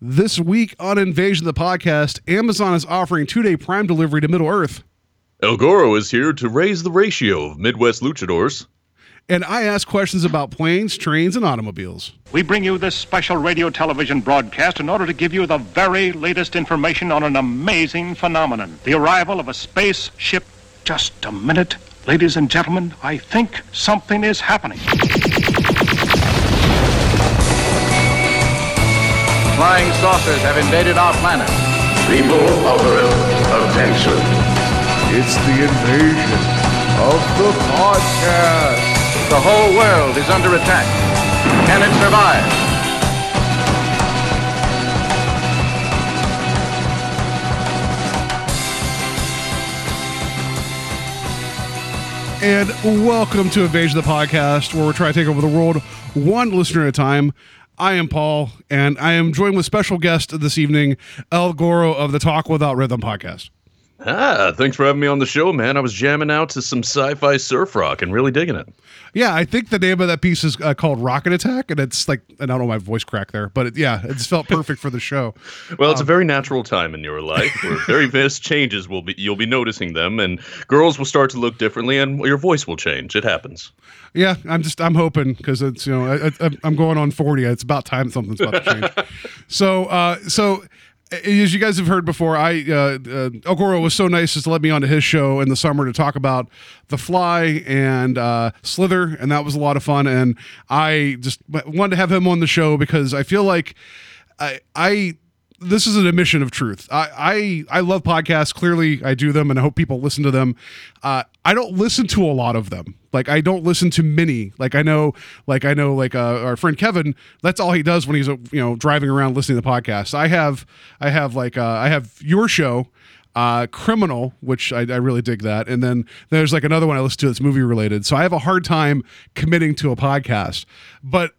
This week on Invasion of the Podcast, Amazon is offering two day Prime delivery to Middle Earth. El Goro is here to raise the ratio of Midwest luchadors. And I ask questions about planes, trains, and automobiles. We bring you this special radio television broadcast in order to give you the very latest information on an amazing phenomenon the arrival of a spaceship. Just a minute. Ladies and gentlemen, I think something is happening. Flying saucers have invaded our planet. People of Earth, attention. It's the invasion of the podcast. The whole world is under attack. Can it survive? And welcome to Invasion of the Podcast, where we're trying to take over the world one listener at a time. I am Paul, and I am joined with special guest this evening, El Goro of the Talk Without Rhythm podcast. Ah, thanks for having me on the show, man. I was jamming out to some sci-fi surf rock and really digging it. Yeah, I think the name of that piece is uh, called Rocket Attack, and it's like I don't know my voice crack there, but it, yeah, it's felt perfect for the show. Well, it's um, a very natural time in your life where very vast changes will be you'll be noticing them, and girls will start to look differently, and your voice will change. It happens. Yeah, I'm just I'm hoping because it's you know I, am going on 40. It's about time something's about to change. so uh, so as you guys have heard before, I uh, uh, El was so nice as to let me onto his show in the summer to talk about The Fly and uh, Slither, and that was a lot of fun. And I just wanted to have him on the show because I feel like I I this is an admission of truth. I, I I love podcasts. Clearly, I do them, and I hope people listen to them. Uh, I don't listen to a lot of them. Like I don't listen to many. Like I know, like I know, like uh, our friend Kevin. That's all he does when he's uh, you know driving around listening to podcasts. I have I have like uh, I have your show. Uh, criminal, which I, I, really dig that, and then there's like another one I listen to that's movie related. So I have a hard time committing to a podcast, but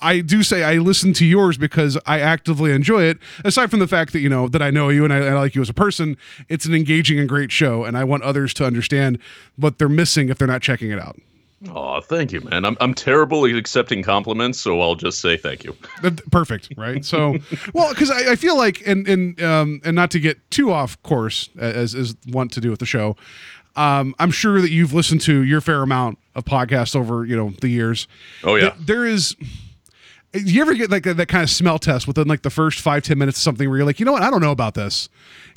I do say I listen to yours because I actively enjoy it. Aside from the fact that you know that I know you and I, I, like you as a person, it's an engaging and great show, and I want others to understand what they're missing if they're not checking it out. Oh, thank you, man. I'm I'm terrible at accepting compliments, so I'll just say thank you. Perfect, right? So, well, because I, I, feel like, and and um, and not to get too off course as as want to do with the show, um, I'm sure that you've listened to your fair amount of podcasts over you know the years. Oh yeah, there is you ever get like that kind of smell test within like the first five ten minutes of something where you're like, you know what, I don't know about this,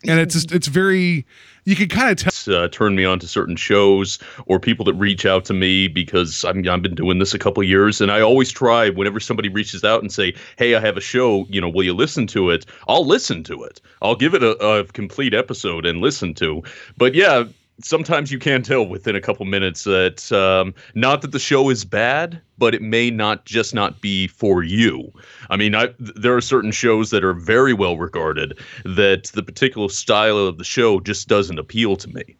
and it's just it's very you can kind of tell. Uh, turn me on to certain shows or people that reach out to me because I'm, I've been doing this a couple years, and I always try whenever somebody reaches out and say, "Hey, I have a show. You know, will you listen to it?" I'll listen to it. I'll give it a, a complete episode and listen to. But yeah, sometimes you can tell within a couple minutes that um, not that the show is bad, but it may not just not be for you. I mean, I, there are certain shows that are very well regarded that the particular style of the show just doesn't appeal to me.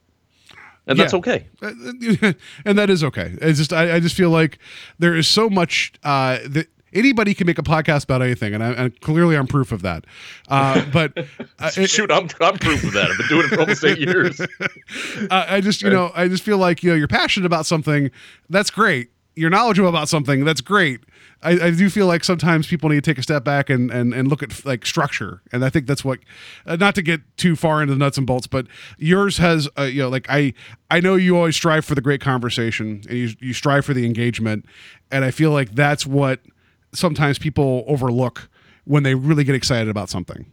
And yeah. that's okay. and that is okay. It's just I, I just feel like there is so much uh, that anybody can make a podcast about anything, and, I, and clearly I'm proof of that. Uh, but uh, shoot, I'm, I'm proof of that. I've been doing it for almost eight years. uh, I just you know I just feel like you know you're passionate about something. That's great. You're knowledgeable about something. That's great. I, I, do feel like sometimes people need to take a step back and, and, and look at like structure, and I think that's what. Uh, not to get too far into the nuts and bolts, but yours has uh, you know like I I know you always strive for the great conversation and you you strive for the engagement, and I feel like that's what sometimes people overlook when they really get excited about something.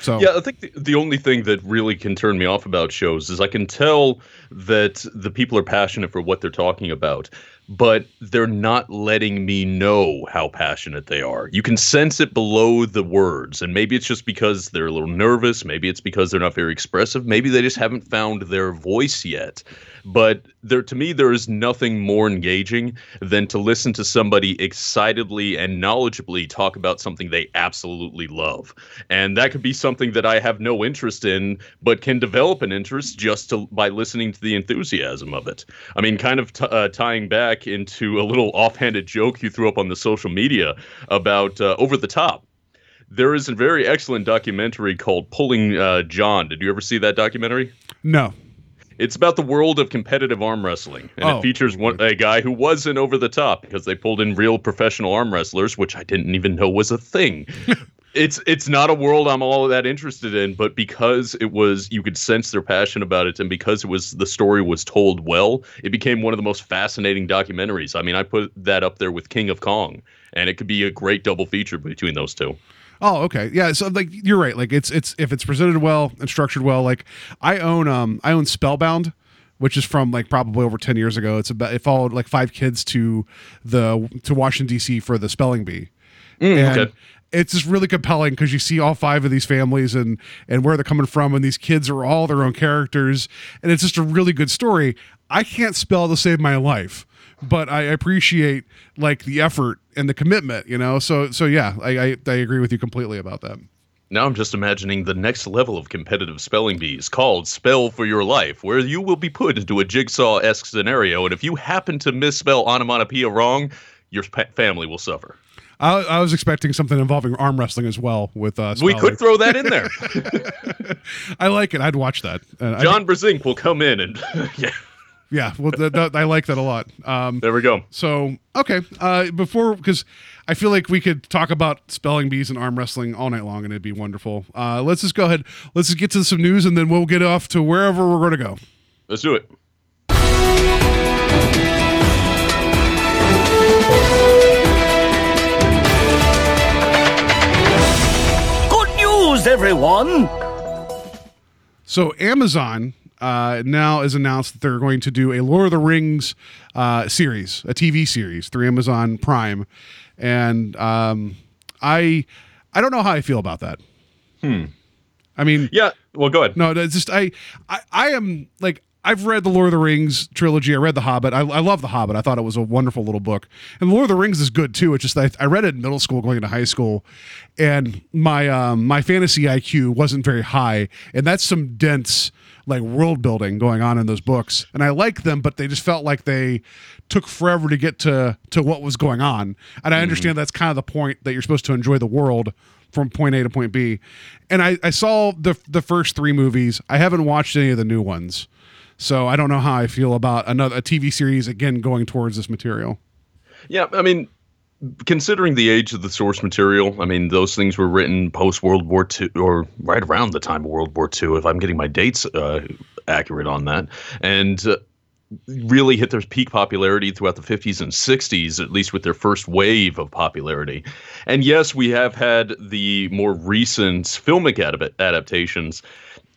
So yeah, I think the, the only thing that really can turn me off about shows is I can tell that the people are passionate for what they're talking about, but they're not letting me know how passionate they are. You can sense it below the words, and maybe it's just because they're a little nervous, maybe it's because they're not very expressive, maybe they just haven't found their voice yet. But there, to me, there is nothing more engaging than to listen to somebody excitedly and knowledgeably talk about something they absolutely love, and that could be something that I have no interest in, but can develop an interest just to, by listening to the enthusiasm of it. I mean, kind of t- uh, tying back into a little offhanded joke you threw up on the social media about uh, over the top there is a very excellent documentary called Pulling uh, John. Did you ever see that documentary? No. It's about the world of competitive arm wrestling, and oh. it features one a guy who wasn't over the top because they pulled in real professional arm wrestlers, which I didn't even know was a thing. it's it's not a world I'm all that interested in, but because it was you could sense their passion about it, and because it was the story was told well, it became one of the most fascinating documentaries. I mean, I put that up there with King of Kong, and it could be a great double feature between those two. Oh, okay. Yeah, so like you're right. Like it's it's if it's presented well and structured well, like I own um I own Spellbound, which is from like probably over 10 years ago. It's about it followed like five kids to the to Washington DC for the spelling bee. and Mm, okay. it's just really compelling because you see all five of these families and and where they're coming from and these kids are all their own characters and it's just a really good story. I can't spell to save my life, but I appreciate like the effort and the commitment, you know. So so yeah, I I, I agree with you completely about that. Now I'm just imagining the next level of competitive spelling bees called Spell for Your Life, where you will be put into a jigsaw esque scenario, and if you happen to misspell onomatopoeia wrong, your family will suffer. I, I was expecting something involving arm wrestling as well with uh We could throw that in there. I like it. I'd watch that. I John Brzenk will come in and yeah, Yeah, well, th- th- I like that a lot. Um, there we go. so okay, uh, before because I feel like we could talk about spelling bees and arm wrestling all night long, and it'd be wonderful. Uh, let's just go ahead. Let's just get to some news, and then we'll get off to wherever we're going to go. Let's do it. Good news, everyone! So Amazon uh, now has announced that they're going to do a Lord of the Rings uh, series, a TV series through Amazon Prime, and um, I I don't know how I feel about that. Hmm. I mean, Yeah. Well, go ahead. No, it's just I, I, I am like I've read the Lord of the Rings trilogy. I read the Hobbit. I, I love the Hobbit. I thought it was a wonderful little book. And Lord of the Rings is good too. It's just that I read it in middle school, going into high school, and my um, my fantasy IQ wasn't very high, and that's some dense like world building going on in those books. And I like them, but they just felt like they took forever to get to to what was going on. And I understand that's kind of the point that you're supposed to enjoy the world from point A to point B. And I, I saw the the first three movies. I haven't watched any of the new ones. So I don't know how I feel about another a TV series again going towards this material. Yeah, I mean, considering the age of the source material, I mean, those things were written post World War II or right around the time of World War II, if I'm getting my dates uh, accurate on that, and uh, really hit their peak popularity throughout the 50s and 60s, at least with their first wave of popularity. And yes, we have had the more recent filmic adap- adaptations.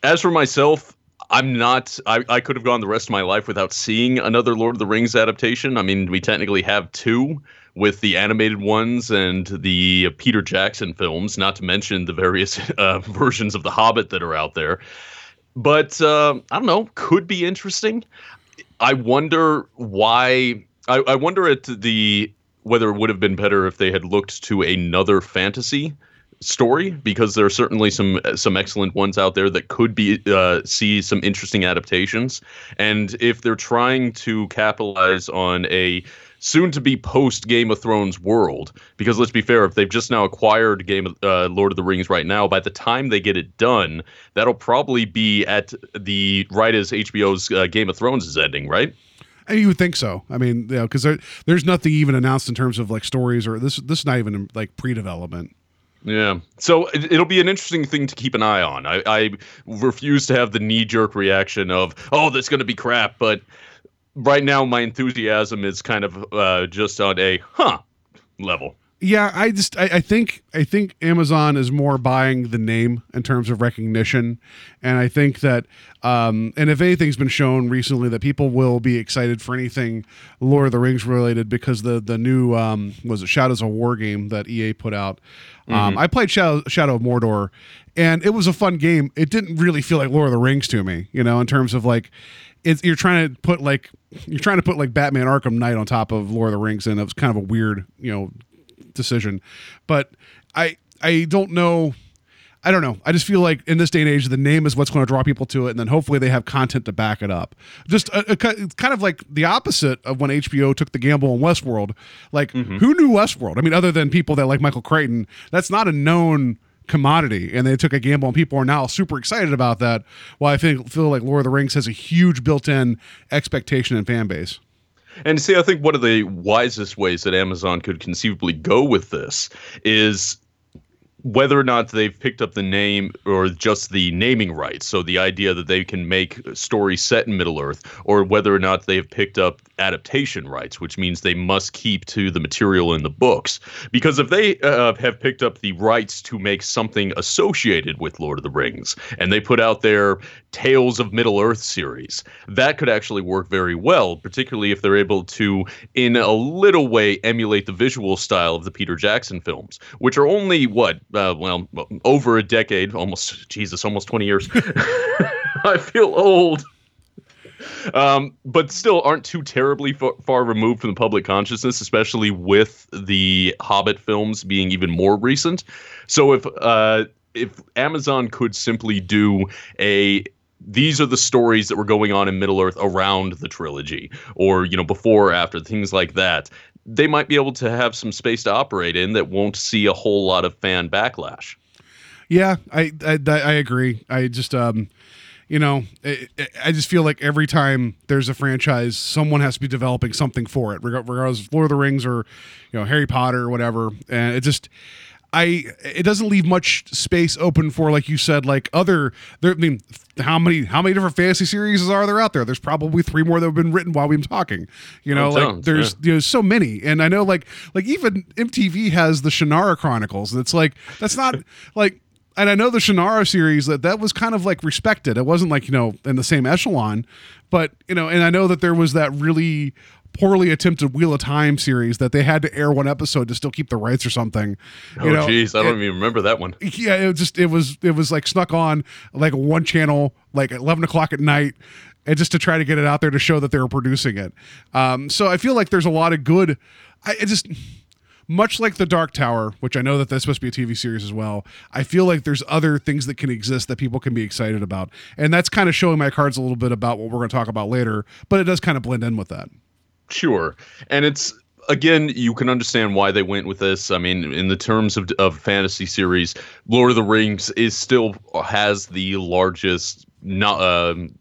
As for myself, I'm not. I, I could have gone the rest of my life without seeing another Lord of the Rings adaptation. I mean, we technically have two with the animated ones and the Peter Jackson films, not to mention the various uh, versions of The Hobbit that are out there. But uh, I don't know, could be interesting. I wonder why. I, I wonder at the whether it would have been better if they had looked to another fantasy story because there are certainly some some excellent ones out there that could be uh, see some interesting adaptations and if they're trying to capitalize on a soon to be post Game of Thrones world because let's be fair if they've just now acquired Game of uh, Lord of the Rings right now by the time they get it done that'll probably be at the right as HBO's uh, Game of Thrones is ending right you would think so. I mean, you know, because there, there's nothing even announced in terms of like stories or this. This is not even like pre-development. Yeah. So it, it'll be an interesting thing to keep an eye on. I, I refuse to have the knee jerk reaction of, oh, that's going to be crap. But right now, my enthusiasm is kind of uh, just on a, huh, level. Yeah, I just I, I think I think Amazon is more buying the name in terms of recognition, and I think that um, and if anything's been shown recently that people will be excited for anything Lord of the Rings related because the the new um, was it Shadows of War game that EA put out. Um, I played Shadow Shadow of Mordor, and it was a fun game. It didn't really feel like Lord of the Rings to me, you know, in terms of like it's you're trying to put like you're trying to put like Batman Arkham Knight on top of Lord of the Rings, and it was kind of a weird, you know, decision. But I I don't know. I don't know. I just feel like in this day and age, the name is what's going to draw people to it, and then hopefully they have content to back it up. Just uh, uh, a, a, it's kind of like the opposite of when HBO took the gamble on Westworld. Like, mm-hmm. who knew Westworld? I mean, other than people that like Michael Crichton, that's not a known commodity, and they took a gamble, and people are now super excited about that. While I think feel like Lord of the Rings has a huge built-in expectation and fan base. And see, I think one of the wisest ways that Amazon could conceivably go with this is whether or not they've picked up the name or just the naming rights, so the idea that they can make stories set in Middle Earth, or whether or not they've picked up adaptation rights, which means they must keep to the material in the books. Because if they uh, have picked up the rights to make something associated with Lord of the Rings, and they put out their Tales of Middle Earth series, that could actually work very well, particularly if they're able to, in a little way, emulate the visual style of the Peter Jackson films, which are only what, uh, well, over a decade, almost Jesus, almost twenty years. I feel old. Um, but still aren't too terribly far, far removed from the public consciousness, especially with the Hobbit films being even more recent. So if uh, if Amazon could simply do a these are the stories that were going on in Middle Earth around the trilogy, or you know before or after things like that. They might be able to have some space to operate in that won't see a whole lot of fan backlash. Yeah, I I, I agree. I just um, you know, I, I just feel like every time there's a franchise, someone has to be developing something for it, regardless of Lord of the Rings or you know Harry Potter or whatever. And it just. I it doesn't leave much space open for like you said like other there I mean how many how many different fantasy series are there out there? There's probably three more that have been written while we've been talking you know like tons, there's yeah. you know so many. And I know like like even MTV has the Shannara Chronicles. And it's like that's not like and I know the Shannara series that that was kind of like respected. It wasn't like you know in the same echelon, but you know, and I know that there was that really poorly attempted Wheel of Time series that they had to air one episode to still keep the rights or something. Oh, you know, jeez, I don't it- even remember that one. yeah, it was just it was it was like snuck on like one channel like eleven o'clock at night, and just to try to get it out there to show that they were producing it. Um, so I feel like there's a lot of good. I it just much like the Dark Tower, which I know that that's supposed to be a TV series as well. I feel like there's other things that can exist that people can be excited about, and that's kind of showing my cards a little bit about what we're going to talk about later. But it does kind of blend in with that. Sure. And it's again, you can understand why they went with this. I mean, in the terms of of fantasy series, Lord of the Rings is still has the largest no, um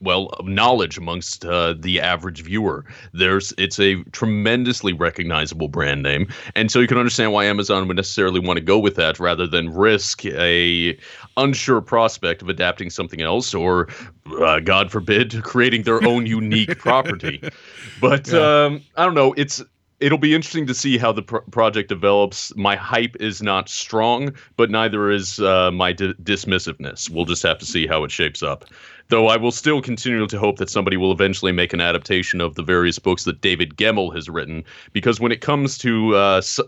well knowledge amongst uh, the average viewer there's it's a tremendously recognizable brand name and so you can understand why amazon would necessarily want to go with that rather than risk a unsure prospect of adapting something else or uh, god forbid creating their own unique property but um, i don't know it's It'll be interesting to see how the pro- project develops. My hype is not strong, but neither is uh, my di- dismissiveness. We'll just have to see how it shapes up. Though I will still continue to hope that somebody will eventually make an adaptation of the various books that David Gemmell has written, because when it comes to uh, s-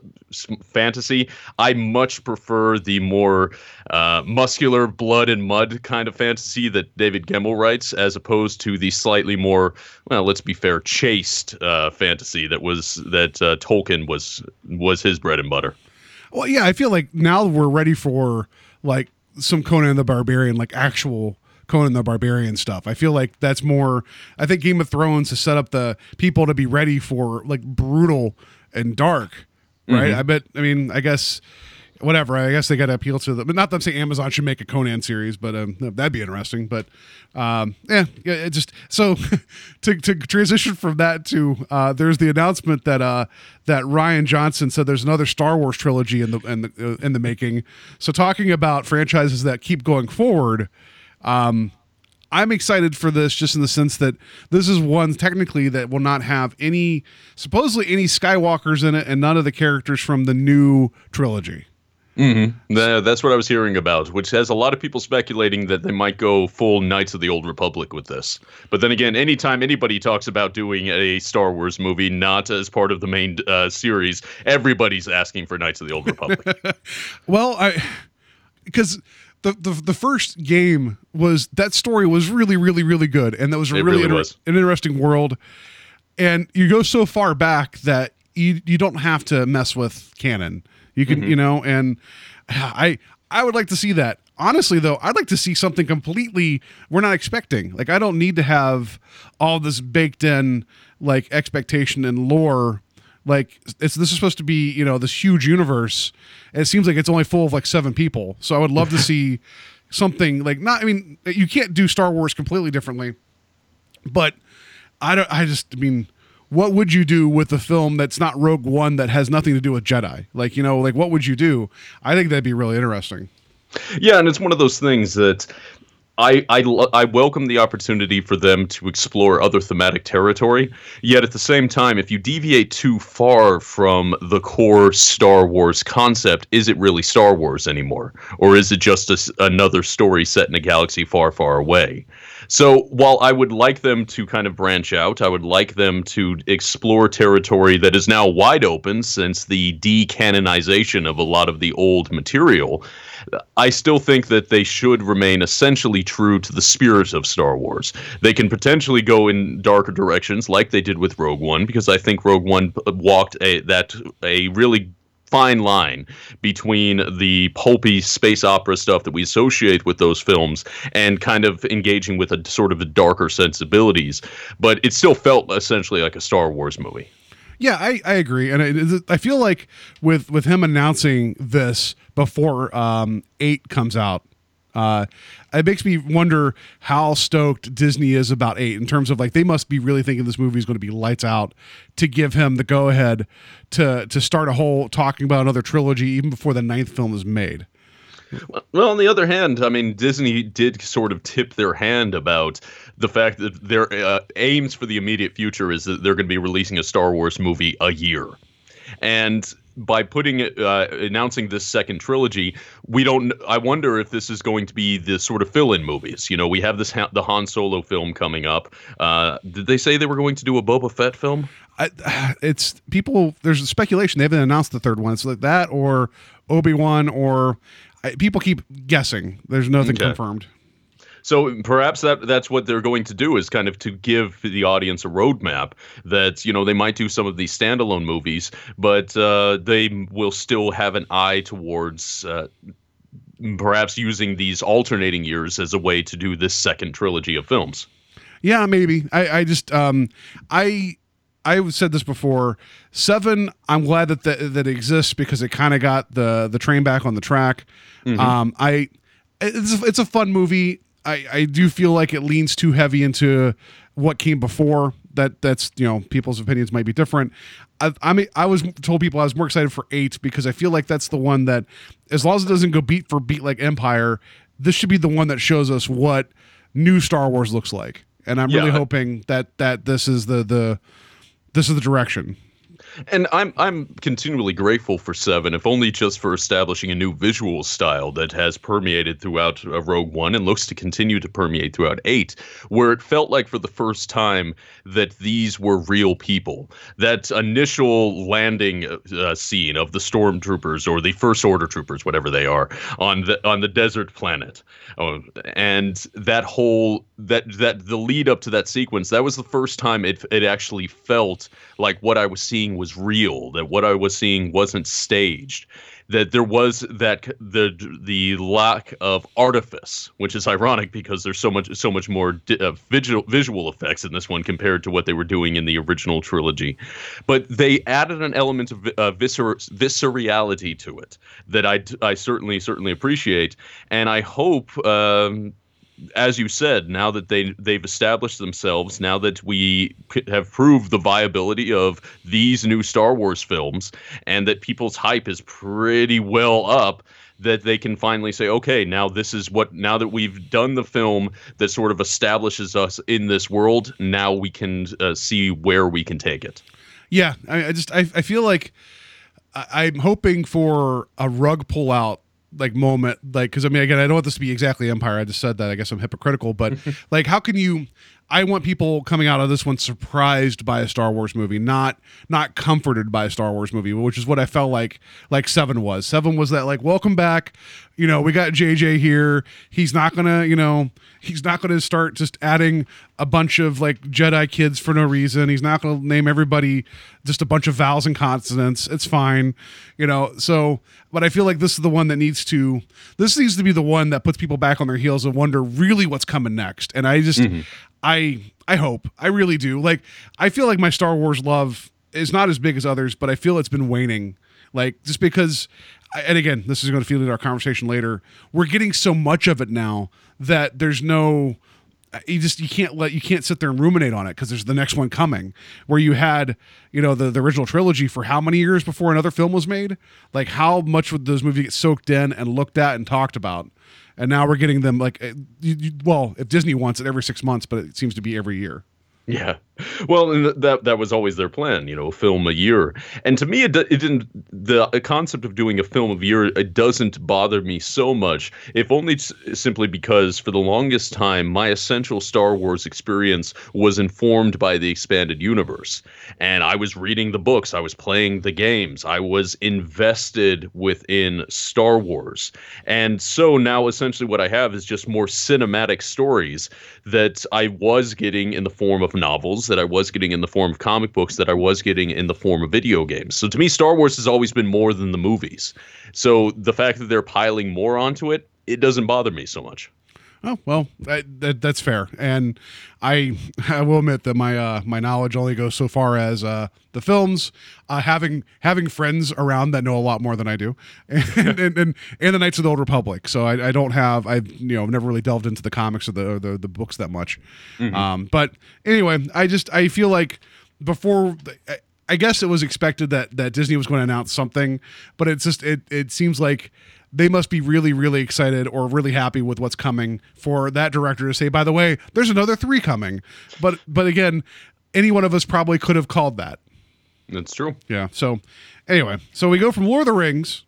fantasy, I much prefer the more uh, muscular, blood and mud kind of fantasy that David Gemmell writes, as opposed to the slightly more, well, let's be fair, chaste uh, fantasy that was that uh, Tolkien was was his bread and butter. Well, yeah, I feel like now we're ready for like some Conan the Barbarian, like actual Conan the Barbarian stuff. I feel like that's more. I think Game of Thrones has set up the people to be ready for like brutal and dark, right? I bet. I mean, I guess whatever. I guess they got to appeal to the. But not that I'm saying Amazon should make a Conan series, but um, that'd be interesting. But um, yeah, yeah, it just so to to transition from that to uh, there's the announcement that uh, that Rian Johnson said there's another Star Wars trilogy in the in the uh, in the making. So talking about franchises that keep going forward. Um, I'm excited for this just in the sense that this is one technically that will not have any supposedly any Skywalkers in it and none of the characters from the new trilogy. Mm-hmm. The, That's what I was hearing about, which has a lot of people speculating that they might go full Knights of the Old Republic with this. But then again, anytime anybody talks about doing a Star Wars movie not as part of the main uh, series, everybody's asking for Knights of the Old Republic. Well, I because the, the the first game was that story was really really really good. And that was a It really, really inter- was. an interesting world. And you go so far back that you you don't have to mess with canon. You can Mm-hmm. you know and I I would like to see that. Honestly though I'd like to see something completely we're not expecting. Like I don't need to have all this baked in like expectation and lore like it's this is supposed to be you know this huge universe and it seems like it's only full of like seven people so i would love to see something like not i mean you can't do star wars completely differently but i don't i just i mean what would you do with a film that's not Rogue One that has nothing to do with Jedi? Like, you know, like what would you do? I think that'd be really interesting. Yeah, and it's one of those things that I, I, I welcome the opportunity for them to explore other thematic territory. Yet at the same time, if you deviate too far from the core Star Wars concept, is it really Star Wars anymore? Or is it just a another story set in a galaxy far, far away? So while I would like them to kind of branch out, I would like them to explore territory that is now wide open since the decanonization of a lot of the old material. I still think that they should remain essentially true to the spirit of Star Wars. They can potentially go in darker directions, like they did with Rogue One, because I think Rogue One uh, walked a that a really fine line between the pulpy space opera stuff that we associate with those films and kind of engaging with a sort of a darker sensibilities. But it still felt essentially like a Star Wars movie. Yeah, I, I agree, and I, I feel like with with him announcing this before um, eight comes out, uh, it makes me wonder how stoked Disney is about eight in terms of like they must be really thinking this movie is going to be lights out to give him the go ahead to to start a whole talking about another trilogy even before the ninth film is made. Well, on the other hand, I mean, Disney did sort of tip their hand about the fact that their uh, aims for the immediate future is that they're going to be releasing a Star Wars movie a year. And by putting uh, announcing this second trilogy, we don't. I wonder if this is going to be the sort of fill-in movies. You know, we have this the Han Solo film coming up. Uh, did they say they were going to do a Boba Fett film? I, it's people. There's speculation. They haven't announced the third one. It's like that or Obi Wan or I, people keep guessing. There's nothing Okay. confirmed. So perhaps that that's what they're going to do is kind of to give the audience a roadmap that you know they might do some of these standalone movies, but uh, they will still have an eye towards. Uh, Perhaps using these alternating years as a way to do this second trilogy of films. Yeah, maybe. I, I just um I I said this before. Seven, I'm glad that the, that it exists because it kind of got the the train back on the track. Um, I it's it's a fun movie. I I do feel like it leans too heavy into what came before. That that's you know people's opinions might be different. I I mean I was told people I was more excited for eight because I feel like that's the one that as long as it doesn't go beat for beat like Empire, this should be the one that shows us what new Star Wars looks like. And I'm really hoping that that this is the the this is the direction. And I'm I'm continually grateful for Seven, if only just for establishing a new visual style that has permeated throughout uh, Rogue One and looks to continue to permeate throughout Eight, where it felt like for the first time that these were real people. That initial landing uh, scene of the stormtroopers or the First Order troopers, whatever they are, on the on the desert planet, oh, and that whole that that the lead up to that sequence, that was the first time it it actually felt like what I was seeing was real, that what I was seeing wasn't staged, that there was that the the lack of artifice, which is ironic because there's so much so much more di- uh, visual visual effects in this one compared to what they were doing in the original trilogy, but they added an element of uh, viscer- viscerality to it that I I certainly certainly appreciate, and I hope. Um, as you said, now that they they've established themselves, now that we have proved the viability of these new Star Wars films, and that people's hype is pretty well up, that they can finally say, okay, now this is what. Now that we've done the film that sort of establishes us in this world, now we can uh, see where we can take it. Yeah, I, I just I, I feel like I, I'm hoping for a rug pull out like moment, like because I mean again I don't want this to be exactly Empire. I just said that. I guess I'm hypocritical, but like how can you? I want people coming out of this one surprised by a Star Wars movie, not not comforted by a Star Wars movie, which is what I felt like like Seven was. Seven was that like welcome back. You know, we got JJ here. He's not gonna, you know, he's not gonna start just adding a bunch of like Jedi kids for no reason. He's not gonna name everybody just a bunch of vowels and consonants. It's fine, you know. So, but I feel like this is the one that needs to. This needs to be the one that puts people back on their heels and wonder really what's coming next. And I just, mm-hmm. I, I hope, I really do. Like, I feel like my Star Wars love is not as big as others, but I feel it's been waning. Like, just because, and again, this is going to feed into our conversation later. We're getting so much of it now that there's no you just you can't let you can't sit there and ruminate on it because there's the next one coming where you had you know the, the original trilogy for how many years before another film was made? Like how much would those movies get soaked in and looked at and talked about? And now we're getting them like uh, you, you, well if disney wants it every six months but it seems to be every year Yeah. Well, and th- that that was always their plan, you know, film a year. And to me, it, it didn't. The concept of doing a film of year it doesn't bother me so much, if only simply because for the longest time, my essential Star Wars experience was informed by the expanded universe, and I was reading the books, I was playing the games, I was invested within Star Wars, and so now essentially what I have is just more cinematic stories that I was getting in the form of novels, that I was getting in the form of comic books, that I was getting in the form of video games. So to me, Star Wars has always been more than the movies. So the fact that they're piling more onto it, it doesn't bother me so much. Oh well, that, that that's fair, and I I will admit that my uh, my knowledge only goes so far as uh, the films. Uh, having having friends around that know a lot more than I do, and and, and, and the Knights of the Old Republic. So I, I don't have I you know never really delved into the comics or the or the, the books that much. Um, but anyway, I just I feel like before. I, I guess it was expected that that Disney was going to announce something, but it's just it it seems like they must be really really excited or really happy with what's coming for that director to say by the way there's another 3 coming. But but again, any one of us probably could have called that. That's true. Yeah. So anyway, so we go from Lord of the Rings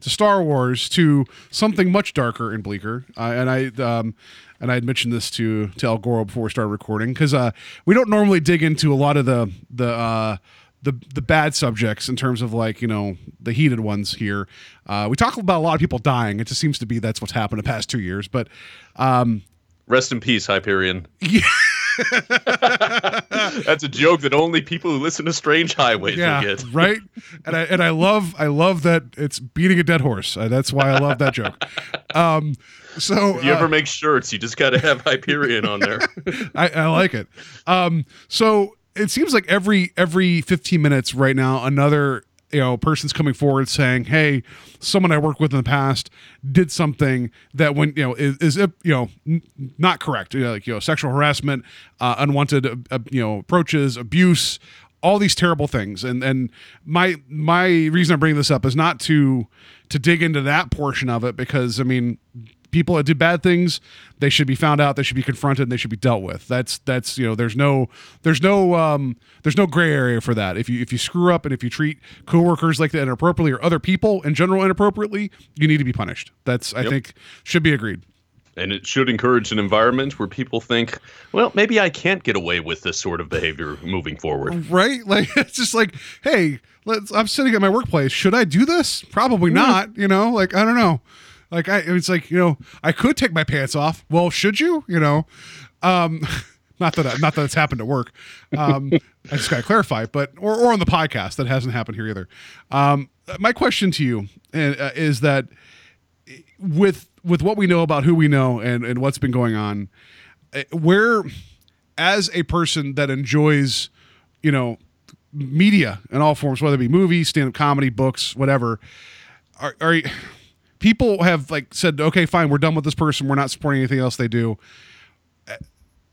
to Star Wars to something much darker and bleaker. Uh, and I um, and I had mentioned this to to El Goro before we started recording because uh, we don't normally dig into a lot of the the uh, the the bad subjects in terms of like you know the heated ones here. Uh, we talk about a lot of people dying. It just seems to be that's what's happened the past two years. But um, Rest in peace, Hyperion. Yeah. That's a joke that only people who listen to Strange Highways yeah, get. right. And I and I love I love that it's beating a dead horse. Uh, that's why I love that joke. Um, so If you uh, ever make shirts, you just got to have Hyperion on there. I, I like it. Um, so it seems like every every 15 minutes right now, another you know person's coming forward saying, "Hey, someone I worked with in the past did something that when you know is, is you know n- not correct, you know, like you know sexual harassment, uh, unwanted uh, uh, you know approaches, abuse." all these terrible things and and my my reason i'm bringing this up is not to to dig into that portion of it because i mean people that do bad things they should be found out they should be confronted and they should be dealt with. That's that's you know there's no there's no um there's no gray area for that. If you if you screw up and if you treat coworkers like that inappropriately or other people in general inappropriately you need to be punished. That's i think should be agreed. And it should encourage an environment where people think, well, maybe I can't get away with this sort of behavior moving forward. right? Like it's just like hey let's i'm sitting at my workplace. Should i do this? Probably not you know? Like i don't know like i it's like you know i could take my pants off. Well should you? You know? Um not that not that it's happened at work. Um i just gotta clarify but or, or on the podcast that hasn't happened here either. Um my question to you uh, is that with with what we know about who we know and and what's been going on uh, where as a person that enjoys you know media in all forms whether it be movies stand-up comedy books whatever are, are people have like said okay fine we're done with this person we're not supporting anything else they do.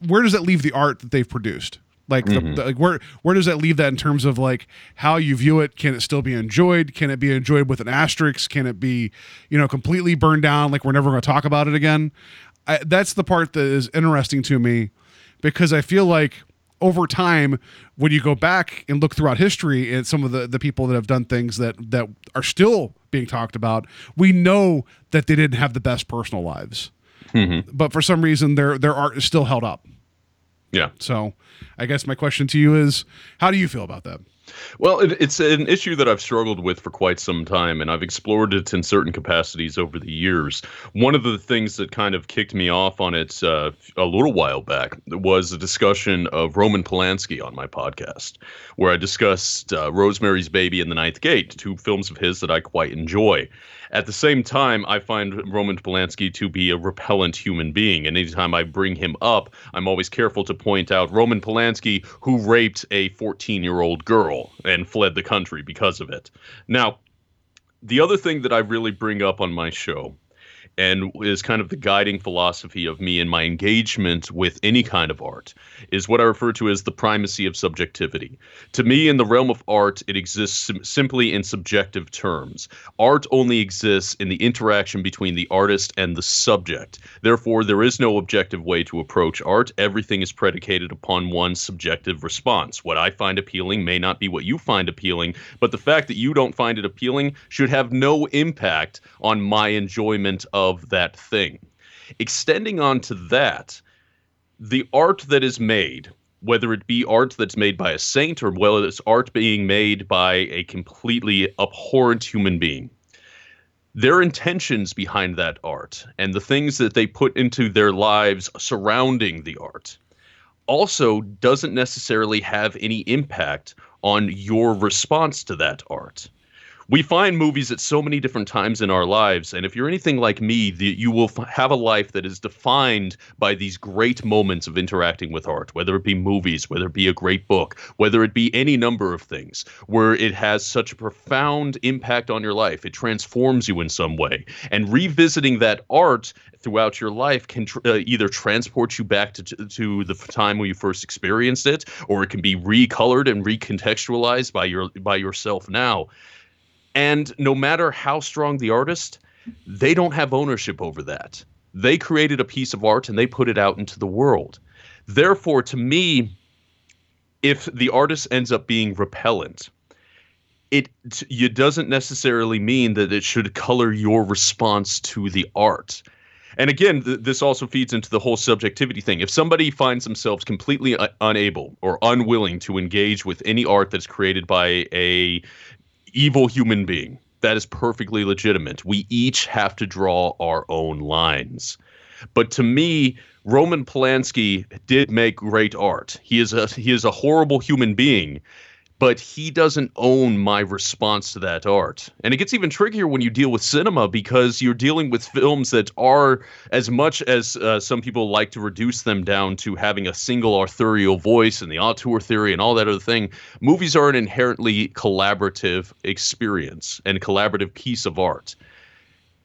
Where does that leave the art that they've produced? Like, the, mm-hmm. the- like where where does that leave that in terms of like how you view it? Can it still be enjoyed? Can it be enjoyed with an asterisk? Can it be you know completely burned down like we're never going to talk about it again? I, that's the part that is interesting to me because i feel like over time when you go back and look throughout history and some of the, the people that have done things that that are still being talked about we know that they didn't have the best personal lives. Mm-hmm. But for some reason their their art is still held up. Yeah. so i guess my question to you is how do you feel about that Well, it, it's an issue that I've struggled with for quite some time, and I've explored it in certain capacities over the years. One of the things that kind of kicked me off on it uh, a little while back was a discussion of Roman Polanski on my podcast, where I discussed uh, Rosemary's Baby and The Ninth Gate, two films of his that I quite enjoy. At the same time, I find Roman Polanski to be a repellent human being, and anytime I bring him up, I'm always careful to point out Roman Polanski, who raped a 14 year old girl and fled the country because of it. Now, the other thing that I really bring up on my show and is kind of the guiding philosophy of me in my engagement with any kind of art is what I refer to as the primacy of subjectivity. To me, in the realm of art, it exists sim- simply in subjective terms. Art only exists in the interaction between the artist and the subject. Therefore, there is no objective way to approach art. Everything is predicated upon one's subjective response. What I find appealing may not be what you find appealing, but the fact that you don't find it appealing should have no impact on my enjoyment of that thing. Extending on to that, the art that is made, whether it be art that's made by a saint or whether it's art being made by a completely abhorrent human being, their intentions behind that art and the things that they put into their lives surrounding the art also doesn't necessarily have any impact on your response to that art we find movies at so many different times in our lives and if you're anything like me the, you will f- have a life that is defined by these great moments of interacting with art whether it be movies whether it be a great book whether it be any number of things where it has such a profound impact on your life. It transforms you in some way. And revisiting that art throughout your life can tr- uh, either transport you back to, to the time when you first experienced it or it can be recolored and recontextualized by your by yourself now and no matter how strong the artist, they don't have ownership over that. They created a piece of art and they put it out into the world. Therefore, to me, if the artist ends up being repellent, it it doesn't necessarily mean that it should color your response to the art. And again, th- this also feeds into the whole subjectivity thing. If somebody finds themselves completely uh, unable or unwilling to engage with any art that's created by a evil human being. That is perfectly legitimate. We each have to draw our own lines. But to me, Roman Polanski did make great art. He is a he is a horrible human being, but he doesn't own my response to that art. And it gets even trickier when you deal with cinema because you're dealing with films that are, as much as uh, some people like to reduce them down to having a single authorial voice and the auteur theory and all that other thing, movies are an inherently collaborative experience and collaborative piece of art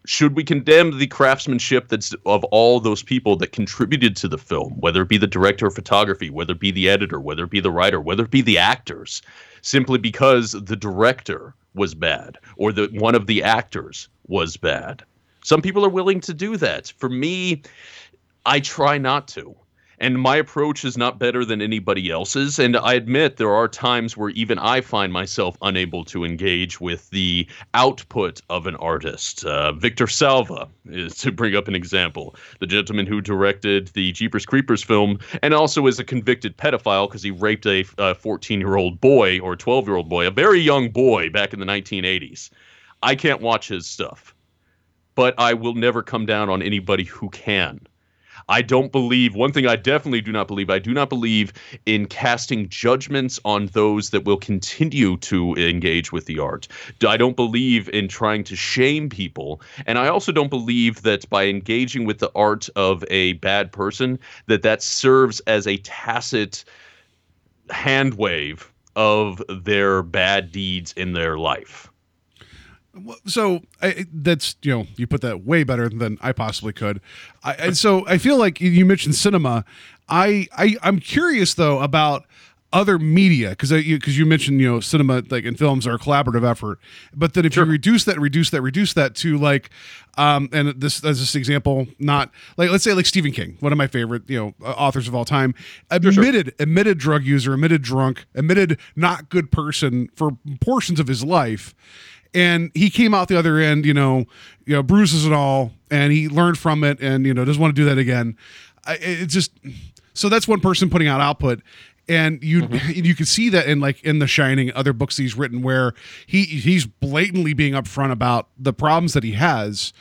should we condemn the craftsmanship that's of all those people that contributed to the film, whether it be the director of photography, whether it be the editor, whether it be the writer, whether it be the actors, simply because the director was bad or that one of the actors was bad? Some people are willing to do that. For me, I try not to and my approach is not better than anybody else's. And I admit there are times where even I find myself unable to engage with the output of an artist. Uh, Victor Salva is to bring up an example, the gentleman who directed the Jeepers Creepers film, and also is a convicted pedophile because he raped a 14 year old boy or 12 year old boy, a very young boy back in the 1980s. I can't watch his stuff, but I will never come down on anybody who can. I don't believe, one thing I definitely do not believe, I do not believe in casting judgments on those that will continue to engage with the art. I don't believe in trying to shame people. And I also don't believe that by engaging with the art of a bad person, that that serves as a tacit hand wave of their bad deeds in their life so I, that's you know you put that way better than I possibly could. I, and so I feel like you mentioned cinema. I, I I'm curious though about other media because you because you mentioned you know cinema like in films are a collaborative effort but then if sure. you reduce that reduce that reduce that to like um and this as this example not like let's say like Stephen King one of my favorite you know authors of all time admitted sure. admitted drug user admitted drunk admitted not good person for portions of his life and he came out the other end, you know, you know, bruises and all, and he learned from it, and you know, doesn't want to do that again. I, it's just so that's one person putting out output, and you mm-hmm. you can see that in like in The Shining, other books he's written where he he's blatantly being upfront about the problems that he has.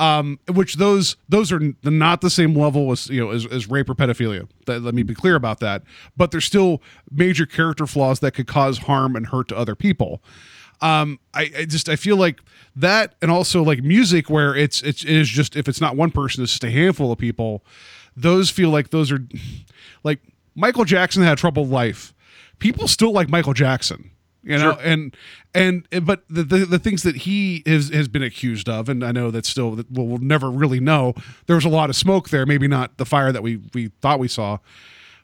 Um, which those those are not the same level as you know as, as rape or pedophilia. That, let me be clear about that. But there's still major character flaws that could cause harm and hurt to other people um I, I, just i feel like that and also like music where it's it's it is just if it's not one person it's just a handful of people those feel like those are like michael jackson had a troubled life people still like michael jackson You know, Sure. and and but the, the the things that he has has been accused of, and I know that still that we'll, we'll never really know. There was a lot of smoke there, maybe not the fire that we we thought we saw,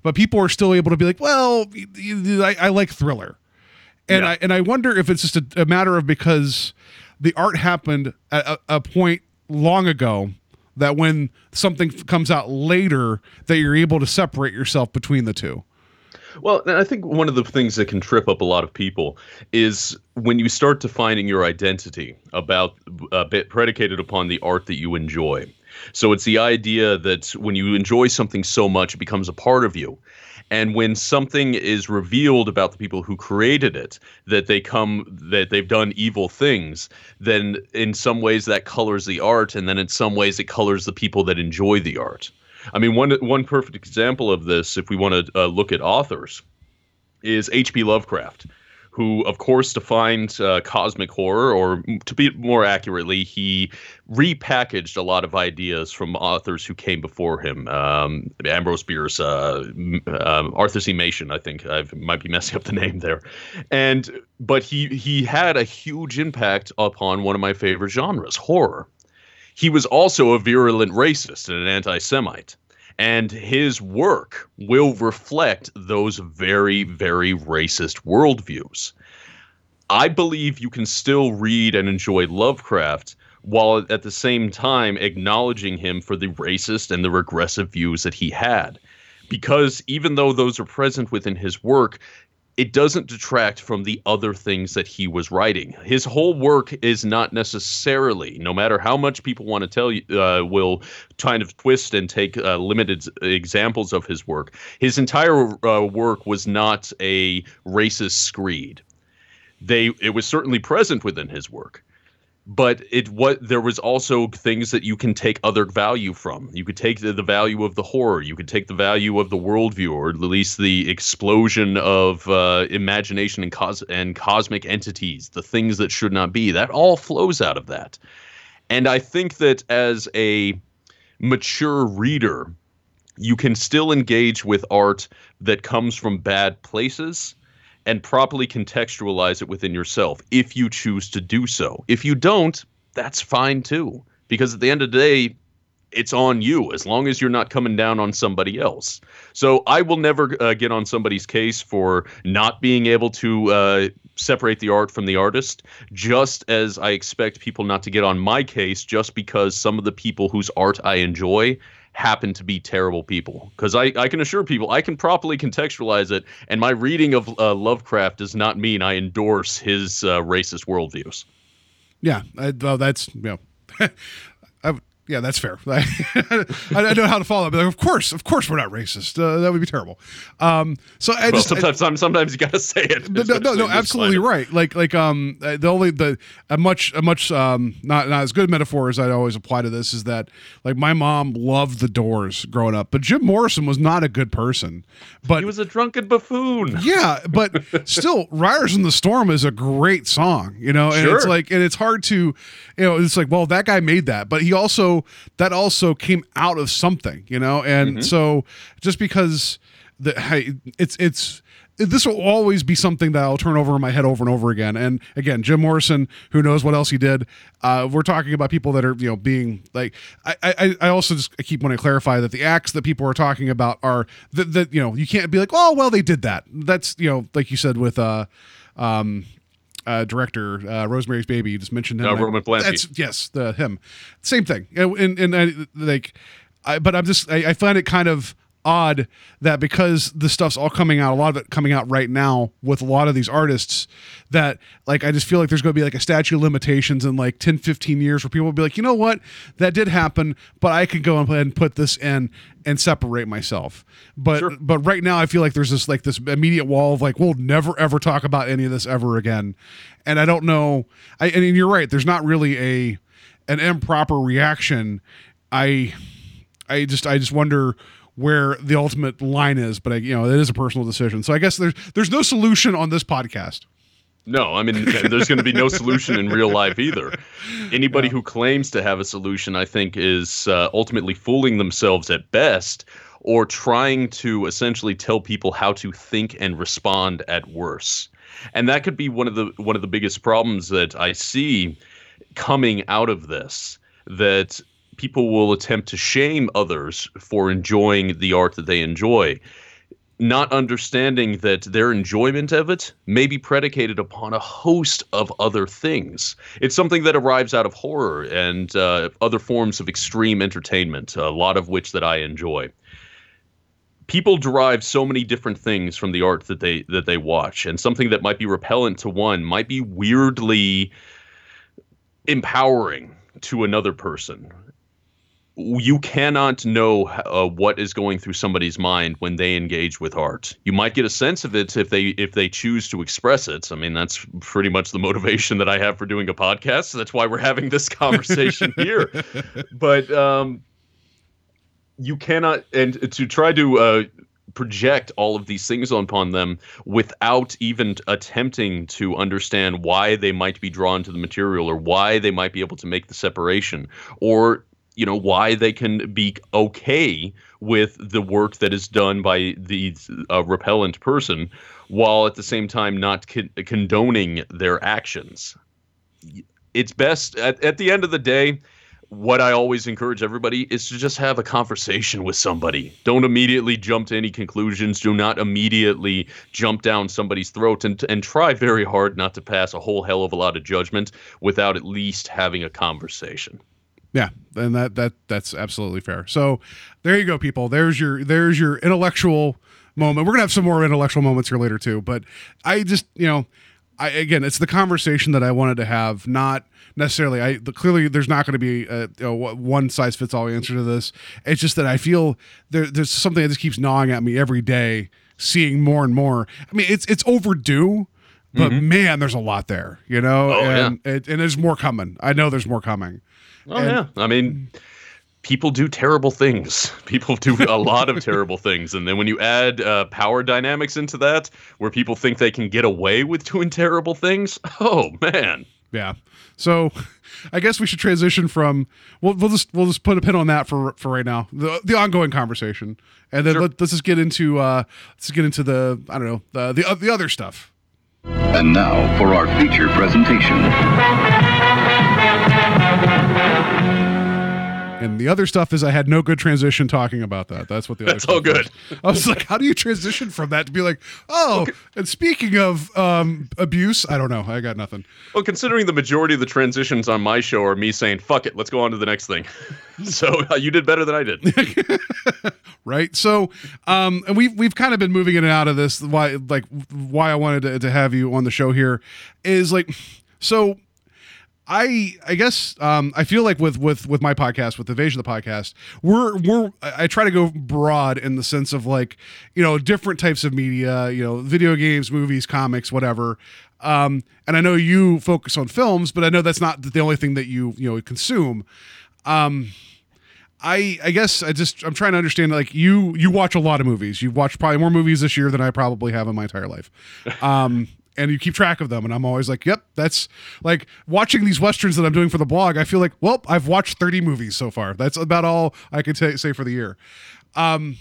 but people are still able to be like, well, I like Thriller, and Yeah. I and I wonder if it's just a, a matter of because the art happened at a, a point long ago that when something comes out later that you're able to separate yourself between the two. Well, and I think one of the things that can trip up a lot of people is when you start defining your identity about uh, a bit predicated upon the art that you enjoy. So it's the idea that when you enjoy something so much, it becomes a part of you. And when something is revealed about the people who created it, that they come, that they've done evil things, then in some ways that colors the art, and then in some ways it colors the people that enjoy the art. I mean, one one perfect example of this, if we want to uh, look at authors, is H.P. Lovecraft, who, of course, defined uh, cosmic horror, or to be more accurately, he repackaged a lot of ideas from authors who came before him. Um, Ambrose Bierce, uh, um, Arthur C. Mason, I think I might be messing up the name there, and but he he had a huge impact upon one of my favorite genres, horror he was also a virulent racist and an anti Semite. And his work will reflect those very, very racist worldviews. I believe you can still read and enjoy Lovecraft while at the same time acknowledging him for the racist and the regressive views that he had. Because even though those are present within his work, it doesn't detract from the other things that he was writing. His whole work is not necessarily, no matter how much people want to tell you, uh, will kind of twist and take uh, limited examples of his work. His entire uh, work was not a racist screed. They, it was certainly present within his work, but it what there was also things that you can take other value from. You could take the, the value of the horror. You could take the value of the worldview, or at least the explosion of uh, imagination and cos and cosmic entities, the things that should not be. That all flows out of that. And I think that as a mature reader, you can still engage with art that comes from bad places and properly contextualize it within yourself if you choose to do so. If you don't, that's fine too. Because at the end of the day, it's on you as long as you're not coming down on somebody else. So I will never uh, get on somebody's case for not being able to uh, separate the art from the artist, just as I expect people not to get on my case just because some of the people whose art I enjoy happen to be terrible people. Because I, I can assure people I can properly contextualize it, and my reading of uh, Lovecraft does not mean I endorse his uh, racist worldviews. Yeah, I, well, that's you know, yeah, that's fair. I, I don't know how to follow, but like, of course, of course, we're not racist. Uh, that would be terrible. Um, so I Well, just, sometimes, some- sometimes you gotta say it. no, no, no, absolutely right. Like, like, um, uh, the only the a much a much um not not as good metaphor as I'd always apply to this is that like my mom loved the Doors growing up, but Jim Morrison was not a good person. But He was a drunken buffoon. yeah, but still, Riders in the Storm is a great song, you know, and it's like, and it's hard to, you know, it's like, well, that guy made that, but he also, that also came out of something, you know, and so just because the, hey, it's, it's, this will always be something that I'll turn over in my head over and over again. And again, Jim Morrison, who knows what else he did. Uh, we're talking about people that are, you know, being like, I, I, I also just I keep wanting to clarify that the acts that people are talking about are that, that, you know, you can't be like, oh, well, they did that. That's, you know, like you said with, uh, um, uh, director uh, Rosemary's Baby. You just mentioned him. Uh, Roman Polanski. That's yes, the him. Same thing. And and, and I, like, I, but I'm just I, I find it kind of odd that because the stuff's all coming out, a lot of it coming out right now with a lot of these artists, that like I just feel like there's going to be like a statute of limitations in like 10, 15 years where people will be like, you know what, that did happen, but I could go and put this in and separate myself. But Sure. but right now I feel like there's this like this immediate wall of like we'll never ever talk about any of this ever again, and I don't know. I and you're right. There's not really a an improper reaction. I I just I just wonder where the ultimate line is, but I, you know it is a personal decision. So I guess there's there's no solution on this podcast. No, I mean, there's going to be no solution in real life either. Anybody who claims to have a solution, I think, is uh, ultimately fooling themselves at best or trying to essentially tell people how to think and respond at worse. and that could be one of the one of the biggest problems that I see coming out of this that people will attempt to shame others for enjoying the art that they enjoy not understanding that their enjoyment of it may be predicated upon a host of other things. It's something that arrives out of horror and uh, other forms of extreme entertainment, a lot of which that I enjoy. People derive so many different things from the art that they that they watch, and something that might be repellent to one might be weirdly empowering to another person you cannot know uh, what is going through somebody's mind when they engage with art. You might get a sense of it if they if they choose to express it. I mean, that's pretty much the motivation that I have for doing a podcast. So that's why we're having this conversation here. But um, you cannot, and to try to uh, project all of these things upon them without even attempting to understand why they might be drawn to the material or why they might be able to make the separation or you know why they can be okay with the work that is done by the uh, repellent person while at the same time not con- condoning their actions. It's best at, at the end of the day what i always encourage everybody is to just have a conversation with somebody. Don't immediately jump to any conclusions. Do not immediately jump down somebody's throat and, and try very hard not to pass a whole hell of a lot of judgment without at least having a conversation yeah, and that that that's absolutely fair. So there you go, people. There's your there's your intellectual moment. We're gonna have some more intellectual moments here later too. But I just you know, I again, it's the conversation that I wanted to have, not necessarily. I the, clearly there's not going to be a, a one size fits all answer to this. It's just that I feel there there's something that just keeps gnawing at me every day, seeing more and more. I mean, it's it's overdue. But mm-hmm. man, there's a lot there, you know, oh, and, yeah. it, and there's more coming. I know there's more coming. Oh and, yeah, I mean, people do terrible things. People do a lot of terrible things, and then when you add uh, power dynamics into that, where people think they can get away with doing terrible things, oh man. Yeah. So, I guess we should transition from we'll, we'll just we'll just put a pin on that for for right now the the ongoing conversation, and then sure. let, us just get into uh let's get into the I don't know the the, uh, the other stuff. And now for our feature presentation. And the other stuff is I had no good transition talking about that. That's what the other That's all good. Was. I was like, how do you transition from that to be like, oh, okay. and speaking of um, abuse, I don't know. I got nothing. Well, considering the majority of the transitions on my show are me saying, fuck it, let's go on to the next thing. so uh, you did better than I did. right. So, um, and we've, we've kind of been moving in and out of this. Why, like, why I wanted to, to have you on the show here is like, so I I guess um, I feel like with with with my podcast with Evasion the podcast we're we're I try to go broad in the sense of like you know different types of media you know video games movies comics whatever. Um, and I know you focus on films but I know that's not the only thing that you you know consume. Um, I I guess I just I'm trying to understand like you you watch a lot of movies. You've watched probably more movies this year than I probably have in my entire life. Um, and you keep track of them. And I'm always like, yep, that's like watching these westerns that I'm doing for the blog. I feel like, well, I've watched 30 movies so far. That's about all I can t- say for the year. Um,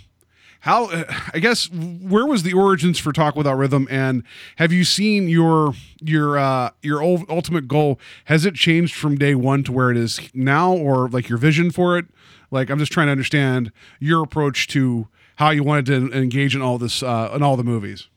how I guess where was the origins for Talk Without Rhythm, and have you seen your your uh, your ultimate goal? Has it changed from day one to where it is now, or like your vision for it? Like I'm just trying to understand your approach to how you wanted to engage in all this uh, in all the movies.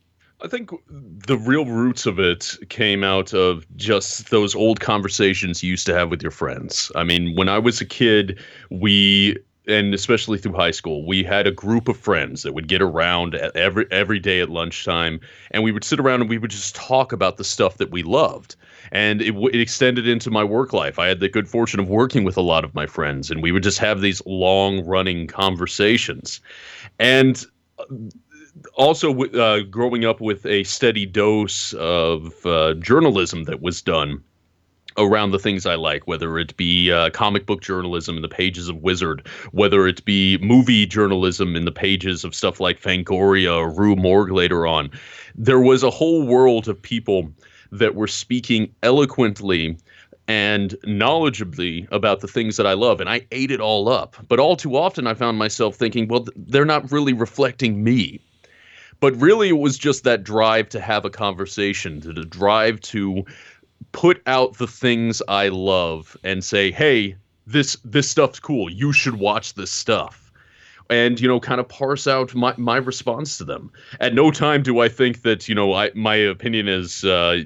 I think the real roots of it came out of just those old conversations you used to have with your friends. I mean, when I was a kid, we and especially through high school, we had a group of friends that would get around every every day at lunchtime, and we would sit around and we would just talk about the stuff that we loved. And it, it extended into my work life. I had the good fortune of working with a lot of my friends, and we would just have these long running conversations. And uh, also uh, growing up with a steady dose of uh, journalism that was done around the things I like, whether it be uh, comic book journalism in the pages of Wizard, whether it be movie journalism in the pages of stuff like Fangoria or Rue Morgue later on. There was a whole world of people that were speaking eloquently and knowledgeably about the things that I love, and I ate it all up. But all too often, I found myself thinking, well, they're not really reflecting me But really, it was just that drive to have a conversation, to the drive to put out the things I love and say, "Hey, this this stuff's cool. You should watch this stuff." And you know, kind of parse out my, my response to them. At no time do I think that you know I my opinion is uh,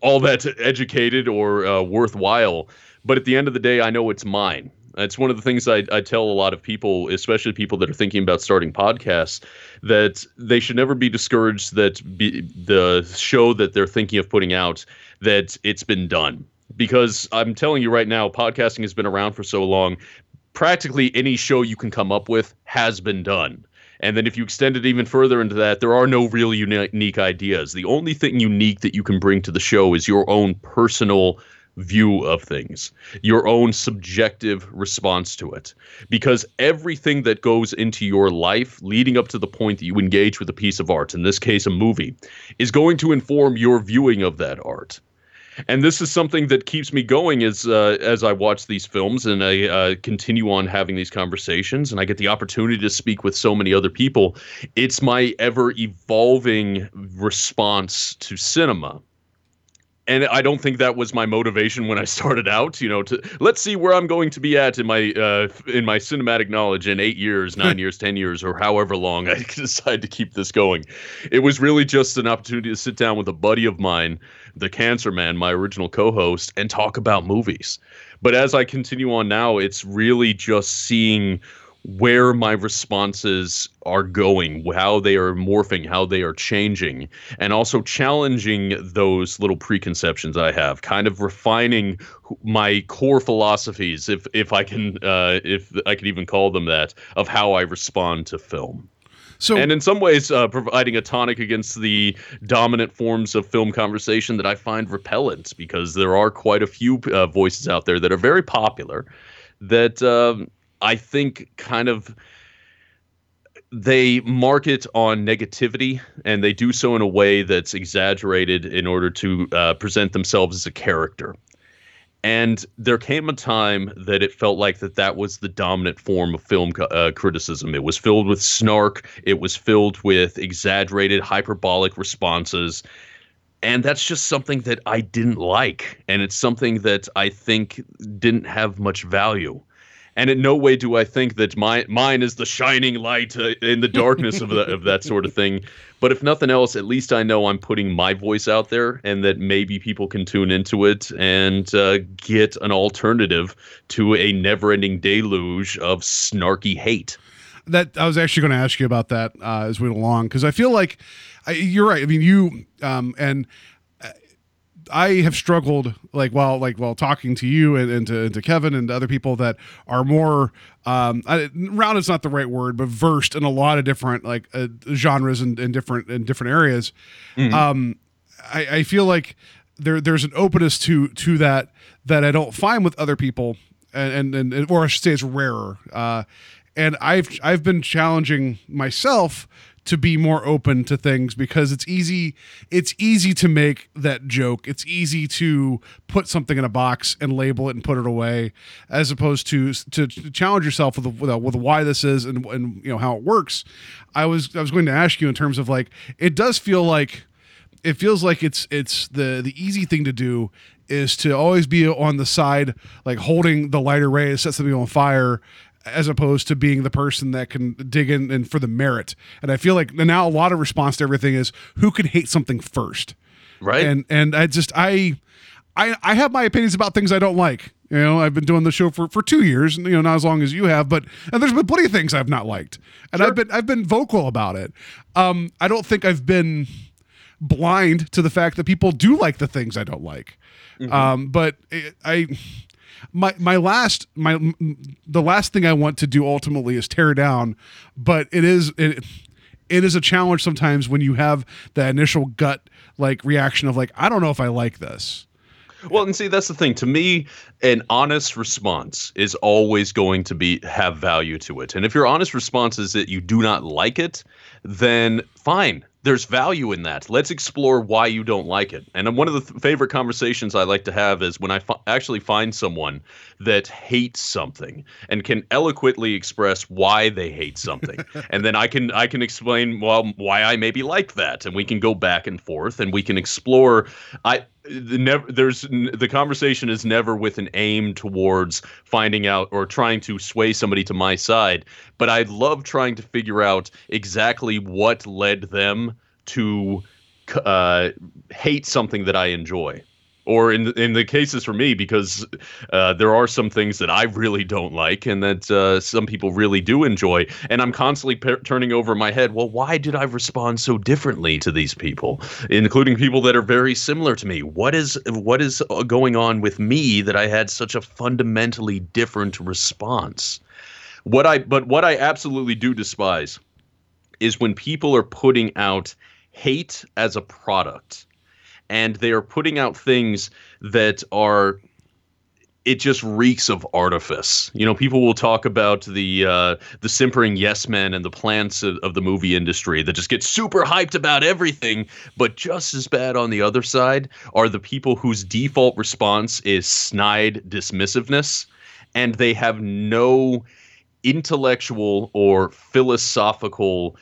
all that educated or uh, worthwhile. But at the end of the day, I know it's mine. It's one of the things I, I tell a lot of people, especially people that are thinking about starting podcasts, that they should never be discouraged that be, the show that they're thinking of putting out that it's been done. Because I'm telling you right now, podcasting has been around for so long. Practically any show you can come up with has been done. And then if you extend it even further into that, there are no real unique ideas. The only thing unique that you can bring to the show is your own personal view of things, your own subjective response to it. Because everything that goes into your life leading up to the point that you engage with a piece of art, in this case, a movie, is going to inform your viewing of that art. And this is something that keeps me going as uh, as I watch these films and I uh, continue on having these conversations and I get the opportunity to speak with so many other people. It's my ever evolving response to cinema and I don't think that was my motivation when I started out. You know, to let's see where I'm going to be at in my uh, in my cinematic knowledge in eight years, nine years, ten years, or however long I decide to keep this going. It was really just an opportunity to sit down with a buddy of mine, the Cancer Man, my original co-host, and talk about movies. But as I continue on now, it's really just seeing where my responses are going, how they are morphing, how they are changing, and also challenging those little preconceptions I have, kind of refining my core philosophies, if if I can uh, if I can even call them that, of how I respond to film. So, and in some ways, uh, providing a tonic against the dominant forms of film conversation that I find repellent, because there are quite a few uh, voices out there that are very popular that um, I think kind of they market on negativity and they do so in a way that's exaggerated in order to uh, present themselves as a character. And there came a time that it felt like that that was the dominant form of film uh, criticism. It was filled with snark it was filled with exaggerated hyperbolic responses and that's just something that i didn't like and it's something that i think didn't have much value and in no way do I think that my mine is the shining light uh, in the darkness of, the, of that sort of thing. But if nothing else, at least I know I'm putting my voice out there, and that maybe people can tune into it and uh, get an alternative to a never-ending deluge of snarky hate. That I was actually going to ask you about that uh, as we went along because I feel like I, you're right. I mean, you um, and I have struggled like while like while talking to you and, and, to, and to Kevin and other people that are more um I, round is not the right word but versed in a lot of different like uh, genres and, and different in different areas mm-hmm. um I, I feel like there there's an openness to to that that I don't find with other people and and, and or I should say it's rarer uh and I've I've been challenging myself to be more open to things because it's easy it's easy to make that joke. It's easy to put something in a box and label it and put it away as opposed to to, to challenge yourself with, with, uh, with why this is and, and you know how it works. I was i was going to ask you in terms of like it does feel like it feels like it's it's the the easy thing to do is to always be on the side like holding the lighter ray to set something on fire as opposed to being the person that can dig in and for the merit. And I feel like now a lot of response to everything is who can hate something first, right? And and I just I I I have my opinions about things I don't like. You know, I've been doing the show for, for two years, you know, not as long as you have, but and there's been plenty of things I've not liked, and sure. I've been I've been vocal about it. Um, I don't think I've been blind to the fact that people do like the things I don't like. Mm-hmm. Um, but it, I my my last my the last thing I want to do ultimately is tear down, but it is it, it is a challenge sometimes when you have that initial gut like reaction of like I don't know if I like this. Well, and see that's the thing. To me, an honest response is always going to be have value to it. And if your honest response is that you do not like it, then fine there's value in that. Let's explore why you don't like it. And one of the th- favorite conversations I like to have is when I actually find someone that hates something and can eloquently express why they hate something, and then I can I can explain well why I maybe like that, and we can go back and forth, and we can explore. I the never there's the conversation is never with an aim towards finding out or trying to sway somebody to my side but i love trying to figure out exactly what led them to uh, hate something that i enjoy or in the, in the cases for me because uh, there are some things that I really don't like and that uh, some people really do enjoy and I'm constantly per- turning over my head well why did I respond so differently to these people? Including people that are very similar to me. What is what is uh, going on with me that I had such a fundamentally different response? What I but what I absolutely do despise is when people are putting out hate as a product and they are putting out things that are it just reeks of artifice. You know, people will talk about the uh, the simpering yes men and the plants of, of, the movie industry that just get super hyped about everything, but just as bad on the other side are the people whose default response is snide dismissiveness, and they have no intellectual or philosophical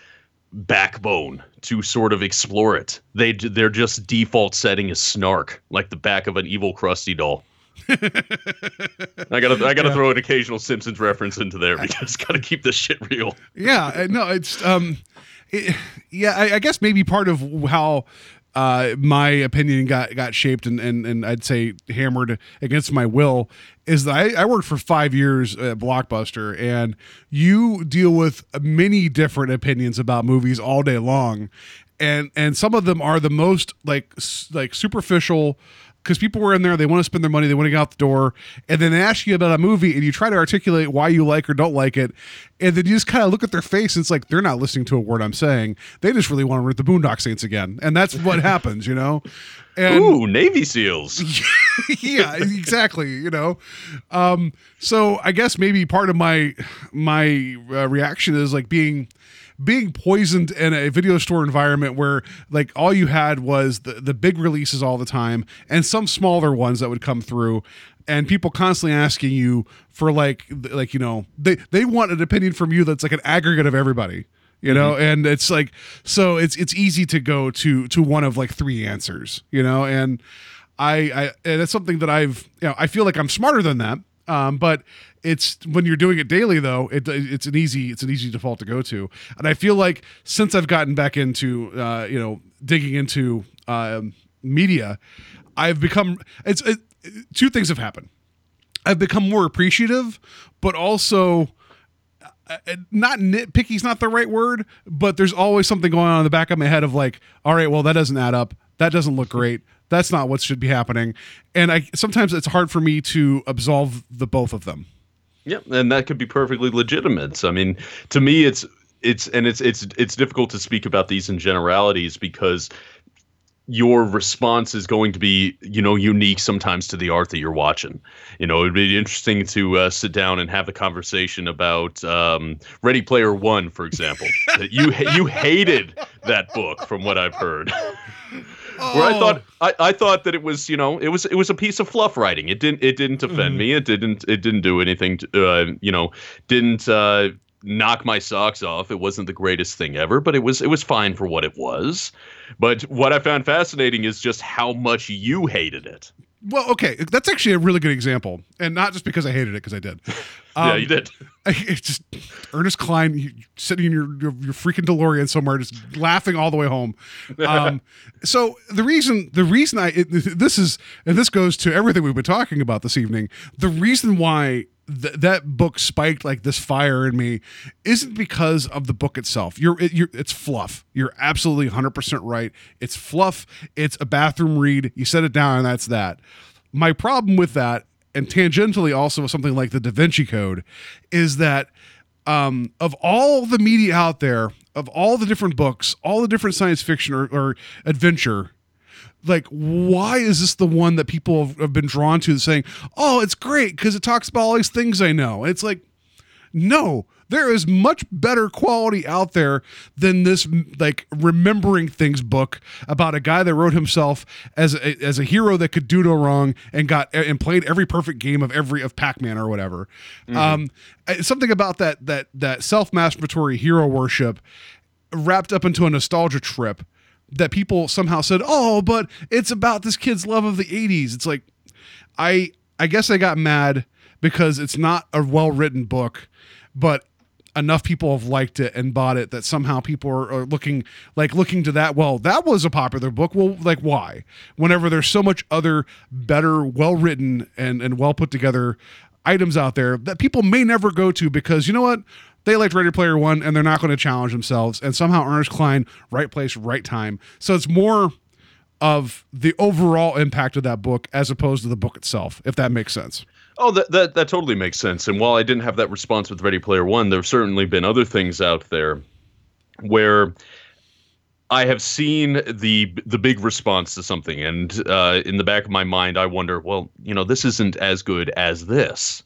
backbone to sort of explore it. They their just default setting is snark, like the back of an evil Krusty doll. I gotta I gotta yeah. throw an occasional Simpsons reference into there because gotta keep this shit real. Yeah, no, it's um, it, yeah, I, I, guess maybe part of how uh, my opinion got got shaped and, and and I'd say hammered against my will is that I, I worked for five years at Blockbuster and you deal with many different opinions about movies all day long. And and some of them are the most like like superficial because people were in there, they want to spend their money, they want to get out the door, and then they ask you about a movie, and you try to articulate why you like or don't like it, and then you just kind of look at their face, and it's like they're not listening to a word I'm saying. They just really want to read the Boondock Saints again, and that's what happens, you know. And, Ooh, Navy SEALs. yeah, exactly. You know, um, so I guess maybe part of my my uh, reaction is like being being poisoned in a video store environment where like all you had was the, the big releases all the time and some smaller ones that would come through and people constantly asking you for like like you know they they want an opinion from you that's like an aggregate of everybody you know mm-hmm. and it's like so it's it's easy to go to to one of like three answers you know and i i and it's something that i've you know i feel like i'm smarter than that um, but it's when you're doing it daily though, it, it's an easy it's an easy default to go to. And I feel like since I've gotten back into uh, you know digging into uh, media, I've become it's it, two things have happened. I've become more appreciative, but also uh, uh, not nitpicky is not the right word, but there's always something going on in the back of my head of like, all right, well that doesn't add up. That doesn't look great. That's not what should be happening. And I sometimes it's hard for me to absolve the both of them. Yeah, and that could be perfectly legitimate. So, I mean, to me, it's it's and it's it's it's difficult to speak about these in generalities because your response is going to be you know unique sometimes to the art that you're watching you know it'd be interesting to uh, sit down and have a conversation about um, ready player one for example you you hated that book from what i've heard Oh. Where I thought oh. I, I thought that it was you know it was it was a piece of fluff writing. It didn't it didn't offend mm. me. It didn't it didn't do anything. To, uh, you know didn't uh, knock my socks off. It wasn't the greatest thing ever, but it was it was fine for what it was. But what I found fascinating is just how much you hated it. Well, okay, that's actually a really good example, and not just because I hated it, because I did. Um, yeah, you did. It's just Ernest Cline sitting in your, your, your freaking DeLorean somewhere, just laughing all the way home. Um, so the reason the reason I it, this is and this goes to everything we've been talking about this evening. The reason why th- that book spiked like this fire in me isn't because of the book itself. You're, it, you're it's fluff. You're absolutely 100% right. It's fluff. It's a bathroom read. You set it down and that's that. My problem with that and tangentially also with something like the Da Vinci Code is that um, of all the media out there, of all the different books, all the different science fiction or, or adventure, like why is this the one that people have, have been drawn to saying oh it's great because it talks about all these things i know it's like no there is much better quality out there than this like remembering things book about a guy that wrote himself as a, as a hero that could do no wrong and got and played every perfect game of every of Pac-Man or whatever. Um, something about that that that self-masturbatory hero worship wrapped up into a nostalgia trip that people somehow said, "Oh, but it's about this kid's love of the 80s." It's like I I guess I got mad because it's not a well-written book, but enough people have liked it and bought it that somehow people are, are looking like looking to that well that was a popular book. Well like why? Whenever there's so much other better well written and and well put together items out there that people may never go to because you know what they liked Ready Player One and they're not going to challenge themselves. And somehow Ernest Cline, right place, right time. So it's more of the overall impact of that book as opposed to the book itself, if that makes sense. Oh, that, that that totally makes sense. And while I didn't have that response with Ready Player One, there've certainly been other things out there where I have seen the the big response to something, and uh, in the back of my mind, I wonder, well, you know, this isn't as good as this.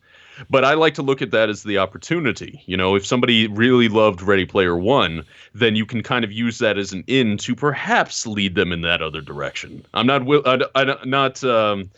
But I like to look at that as the opportunity. You know, if somebody really loved Ready Player One, then you can kind of use that as an in to perhaps lead them in that other direction. I'm not will I, I, not um,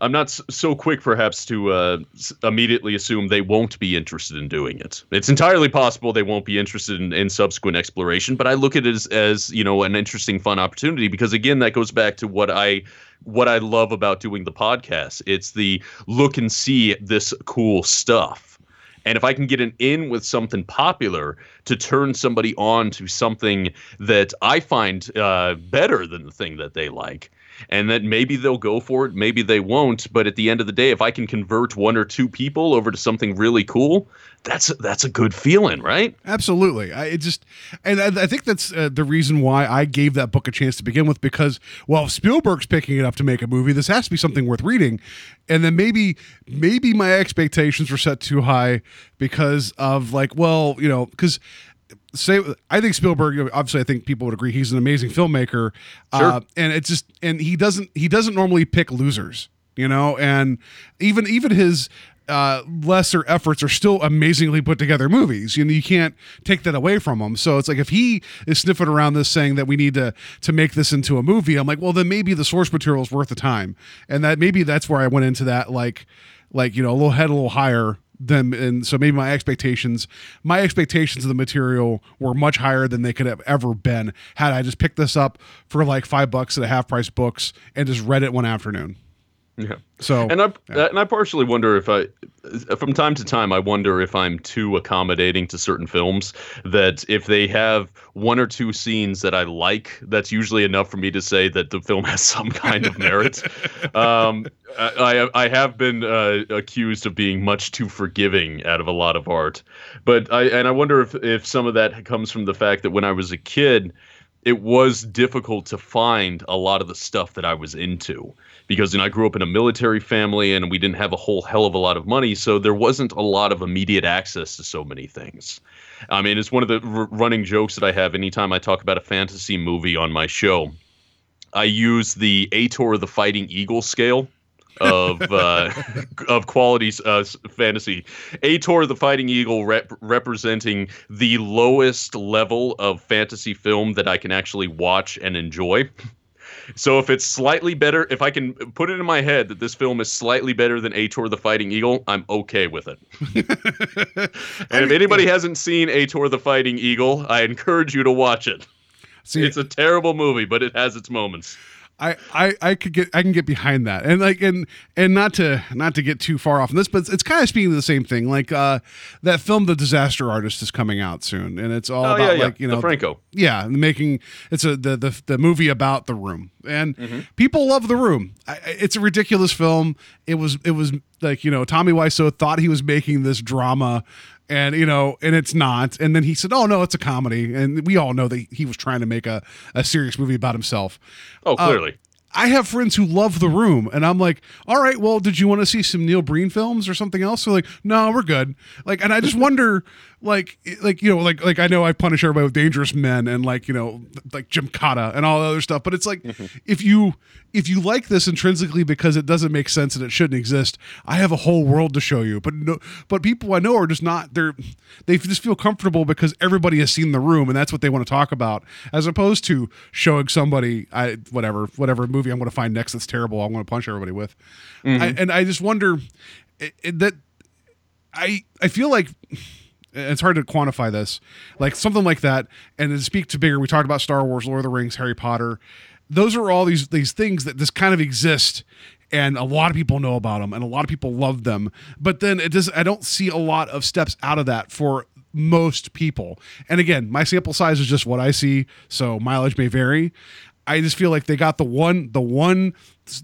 I'm not so quick, perhaps, to uh, immediately assume they won't be interested in doing it. It's entirely possible they won't be interested in, in subsequent exploration, but I look at it as, as you know an interesting, fun opportunity because again, that goes back to what I what I love about doing the podcast. It's the look and see this cool stuff. And if I can get an in with something popular to turn somebody on to something that I find uh, better than the thing that they like, and that maybe they'll go for it, maybe they won't. But at the end of the day, if I can convert one or two people over to something really cool, that's that's a good feeling, right? Absolutely. I just, and I, I think that's uh, the reason why I gave that book a chance to begin with because, well, if Spielberg's picking it up to make a movie, this has to be something worth reading. And then maybe, maybe my expectations were set too high because of like, well, you know, because say I think Spielberg obviously I think people would agree he's an amazing filmmaker uh, and it's just and he doesn't he doesn't normally pick losers you know and even even his uh, lesser efforts are still amazingly put together movies. You know, you can't take that away from him. So it's like if he is sniffing around this saying that we need to to make this into a movie, I'm like, well, then maybe the source material is worth the time, and that maybe that's where I went into that like like you know a little head a little higher than and so maybe my expectations my expectations of the material were much higher than they could have ever been had I just picked this up for like five bucks at a half price books and just read it one afternoon. Yeah. So And I and I partially wonder if I, from time to time, I wonder if I'm too accommodating to certain films. That if they have one or two scenes that I like, that's usually enough for me to say that the film has some kind of merit. um, I I have been uh, accused of being much too forgiving out of a lot of art, but I and I wonder if if some of that comes from the fact that when I was a kid. It was difficult to find a lot of the stuff that I was into because you know I grew up in a military family and we didn't have a whole hell of a lot of money, so there wasn't a lot of immediate access to so many things. I mean, it's one of the r- running jokes that I have anytime I talk about a fantasy movie on my show. I use the Ator the Fighting Eagle scale of uh, of qualities uh, fantasy. Ator the Fighting Eagle rep- representing the lowest level of fantasy film that I can actually watch and enjoy. So if it's slightly better, if I can put it in my head that this film is slightly better than Ator the Fighting Eagle, I'm okay with it. and if anybody hasn't seen Ator the Fighting Eagle, I encourage you to watch it. See, it's a terrible movie, but it has its moments. I, I I could get I can get behind that. And like and and not to not to get too far off on this but it's, it's kind of speaking of the same thing. Like uh that film The Disaster Artist is coming out soon. And it's all Oh, about yeah, yeah. like you The know Franco. yeah making it's a the the, the movie about the room. And people love the room. I- it's a ridiculous film. It was it was like you know Tommy Wiseau thought he was making this drama and you know and it's not and then he said oh no it's a comedy and we all know that he was trying to make a, a serious movie about himself Oh, Uh, clearly. I have friends who love The Room, and I'm like, all right, well, did you want to see some Neil Breen films or something else? So like, no, we're good. Like, and I just wonder, like like you know like like I know I punish everybody with Dangerous Men and like you know like Jim Cotta and all the other stuff, but it's like mm-hmm. if you if you like this intrinsically because it doesn't make sense and it shouldn't exist, I have a whole world to show you. But no, but people I know are just not they're they just feel comfortable because everybody has seen the room and that's what they want to talk about, as opposed to showing somebody I whatever whatever movie I'm going to find next that's terrible I'm going to punch everybody with, I, mm-hmm. and I just wonder it, it- that I I feel like it's hard to quantify this like something like that and to speak to bigger we talked about star wars lord of the rings harry potter those are all these these things that just kind of exist and a lot of people know about them and a lot of people love them but then it does i don't see a lot of steps out of that for most people and again my sample size is just what i see so mileage may vary I just feel like they got the one, the one,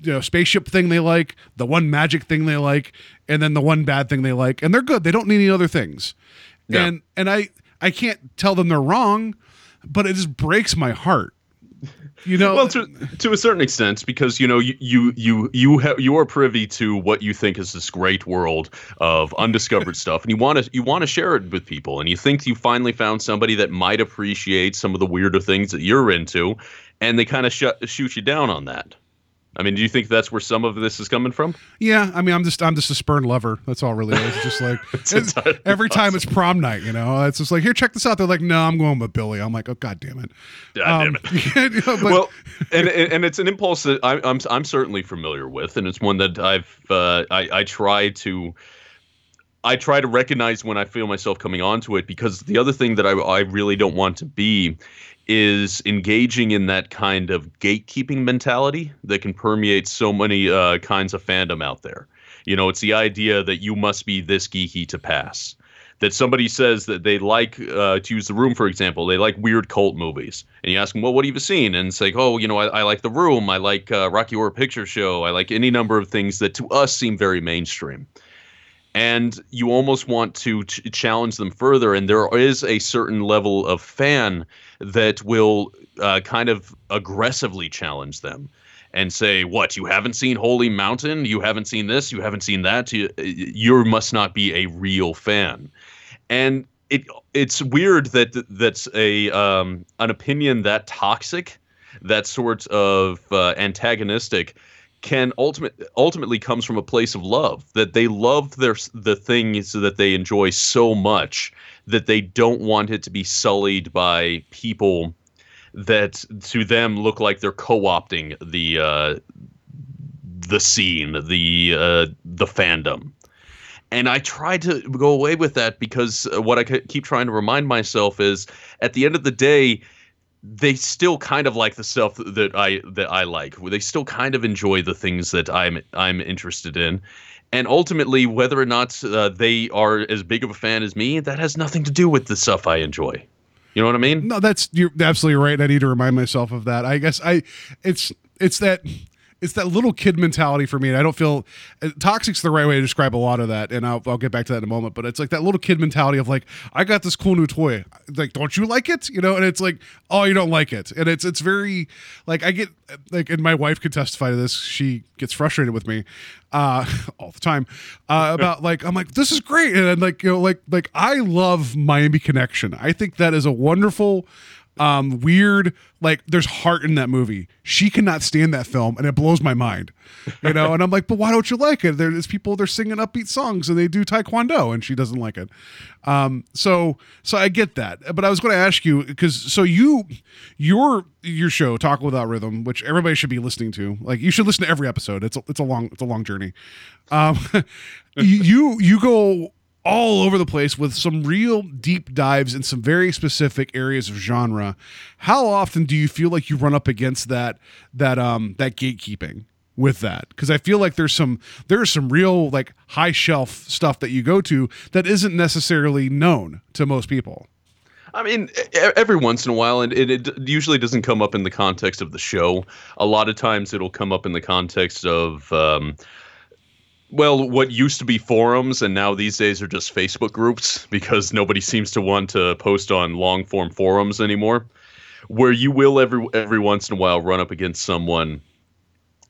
you know, spaceship thing they like, the one magic thing they like, and then the one bad thing they like, and they're good. They don't need any other things. Yeah. And and I I can't tell them they're wrong, but it just breaks my heart. You know, Well, to to a certain extent, because you know you you you you have you are privy to what you think is this great world of undiscovered stuff, and you want to you want to share it with people, and you think you finally found somebody that might appreciate some of the weirder things that you're into, and they kind of sh- shoot you down on that. I mean, do you think that's where some of this is coming from? yeah. I mean, I'm just I'm just a spurned lover. That's all really is. It's just like entirely every time it's prom night, you know, it's just like here, check this out. They're like, no, I'm going with Billy. I'm like, oh god damn it. God Um, damn you know, but- well, and, and it's an impulse that I, I'm I'm certainly familiar with, and it's one that I've uh, I I try to I try to recognize when I feel myself coming onto it because the other thing that I I really don't want to be is engaging in that kind of gatekeeping mentality that can permeate so many uh, kinds of fandom out there. You know, it's the idea that you must be this geeky to pass. That somebody says that they like uh, to use the room for example they like weird cult movies. And you ask them well what have you seen? And it's like oh you know i, I like the room. I like uh, rocky horror picture show. I like any number of things that to us seem very mainstream and you almost want to ch- challenge them further and there is a certain level of fan that will uh, kind of aggressively challenge them and say what you haven't seen holy mountain? You haven't seen this? You haven't seen that? You, you must not be a real fan. And it it's weird that that's a um, an opinion that toxic that sort of uh, antagonistic can ultimate ultimately comes from a place of love that they love their the things that they enjoy so much that they don't want it to be sullied by people that to them look like they're co-opting the uh, the scene, the uh, the fandom. And I try to go away with that because what I keep trying to remind myself is, at the end of the day, they still kind of like the stuff that I that I like. They still kind of enjoy the things that I'm I'm interested in. And ultimately, whether or not uh, they are as big of a fan as me, that has nothing to do with the stuff I enjoy. You know what I mean? No, that's you're absolutely right. I need to remind myself of that. I guess I it's it's that it's that little kid mentality for me. And I don't feel uh, toxic's the right way to describe a lot of that. And I'll, I'll get back to that in a moment. But it's like that little kid mentality of like, I got this cool new toy. Like, don't you like it? You know? And it's like, oh, you don't like it. And it's it's very like I get like, and my wife could testify to this. She gets frustrated with me uh, all the time uh, about like I'm like this is great. And then like you know like like I love Miami Connection. I think that is a wonderful um weird like there's heart in that movie. She cannot stand that film and it blows my mind you know? And i'm like but why don't you like it? There's people they're singing upbeat songs and they do taekwondo and she doesn't like it. Um so so i get that. But i was going to ask you because so you your your show talk without rhythm which everybody should be listening to like you should listen to every episode. It's a, it's a long it's a long journey. Um you you go all over the place with some real deep dives in some very specific areas of genre. How often do you feel like you run up against that that um that gatekeeping with that? Because I feel like there's some there's some real like high shelf stuff that you go to that isn't necessarily known to most people. I mean, every once in a while, and it, it usually doesn't come up in the context of the show. A lot of times, it'll come up in the context of, um, well, what used to be forums, and now these days are just Facebook groups because nobody seems to want to post on long form forums anymore. Where you will every every once in a while run up against someone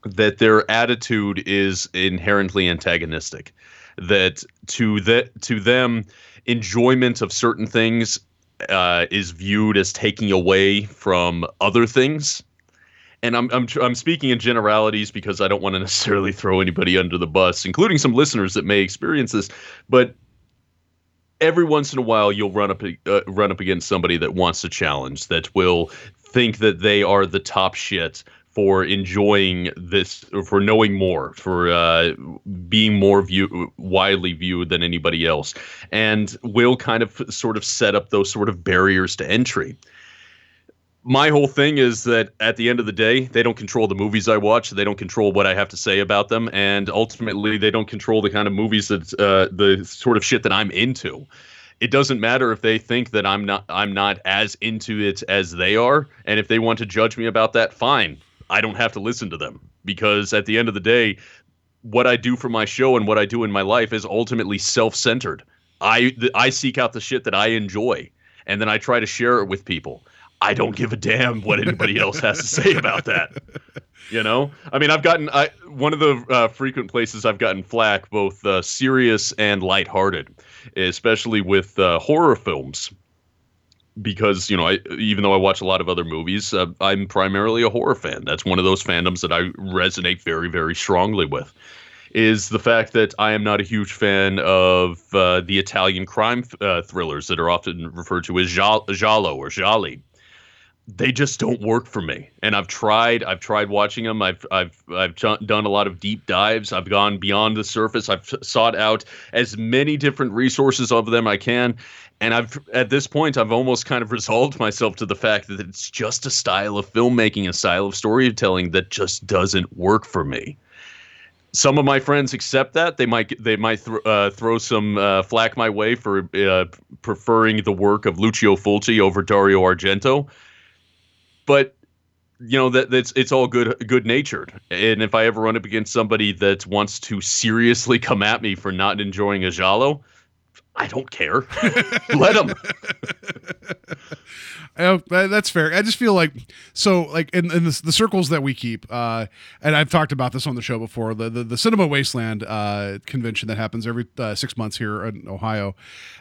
that their attitude is inherently antagonistic that to the to them enjoyment of certain things uh, is viewed as taking away from other things and I'm, I'm I'm speaking in generalities because I don't want to necessarily throw anybody under the bus, including some listeners that may experience this. But every once in a while, you'll run up uh, run up against somebody that wants to challenge, that will think that they are the top shit for enjoying this, for knowing more, for uh, being more view widely viewed than anybody else, and will kind of sort of set up those sort of barriers to entry my whole thing is that at the end of the day, they don't control the movies I watch. They don't control what I have to say about them, and ultimately, they don't control the kind of movies that uh, the sort of shit that I'm into. It doesn't matter if they think that I'm not I'm not as into it as they are, and if they want to judge me about that, fine. I don't have to listen to them because at the end of the day, what I do for my show and what I do in my life is ultimately self-centered. I I seek out the shit that I enjoy, and then I try to share it with people I don't give a damn what anybody else has to say about that. You know, I mean, I've gotten I one of the uh, frequent places I've gotten flack, both uh, serious and lighthearted, especially with uh, horror films. Because you know, I, even though I watch a lot of other movies, uh, I'm primarily a horror fan. That's one of those fandoms that I resonate very, very strongly with. Is the fact that I am not a huge fan of uh, the Italian crime uh, thrillers that are often referred to as giallo or gialli they just don't work for me. And I've tried. I've tried watching them. I've I've I've done a lot of deep dives. I've gone beyond the surface. I've sought out as many different resources of them I can. And I've at this point I've almost kind of resolved myself to the fact that it's just a style of filmmaking, a style of storytelling that just doesn't work for me. Some of my friends accept that they might they might th- uh, throw some uh, flack my way for uh, preferring the work of Lucio Fulci over Dario Argento but you know that that's it's all good good natured and if i ever run up against somebody that wants to seriously come at me for not enjoying a giallo i don't care let them Oh, that's fair. I just feel like so like in, in the, the circles that we keep, uh, and I've talked about this on the show before. The the, the Cinema Wasteland uh, convention that happens every uh, six months here in Ohio.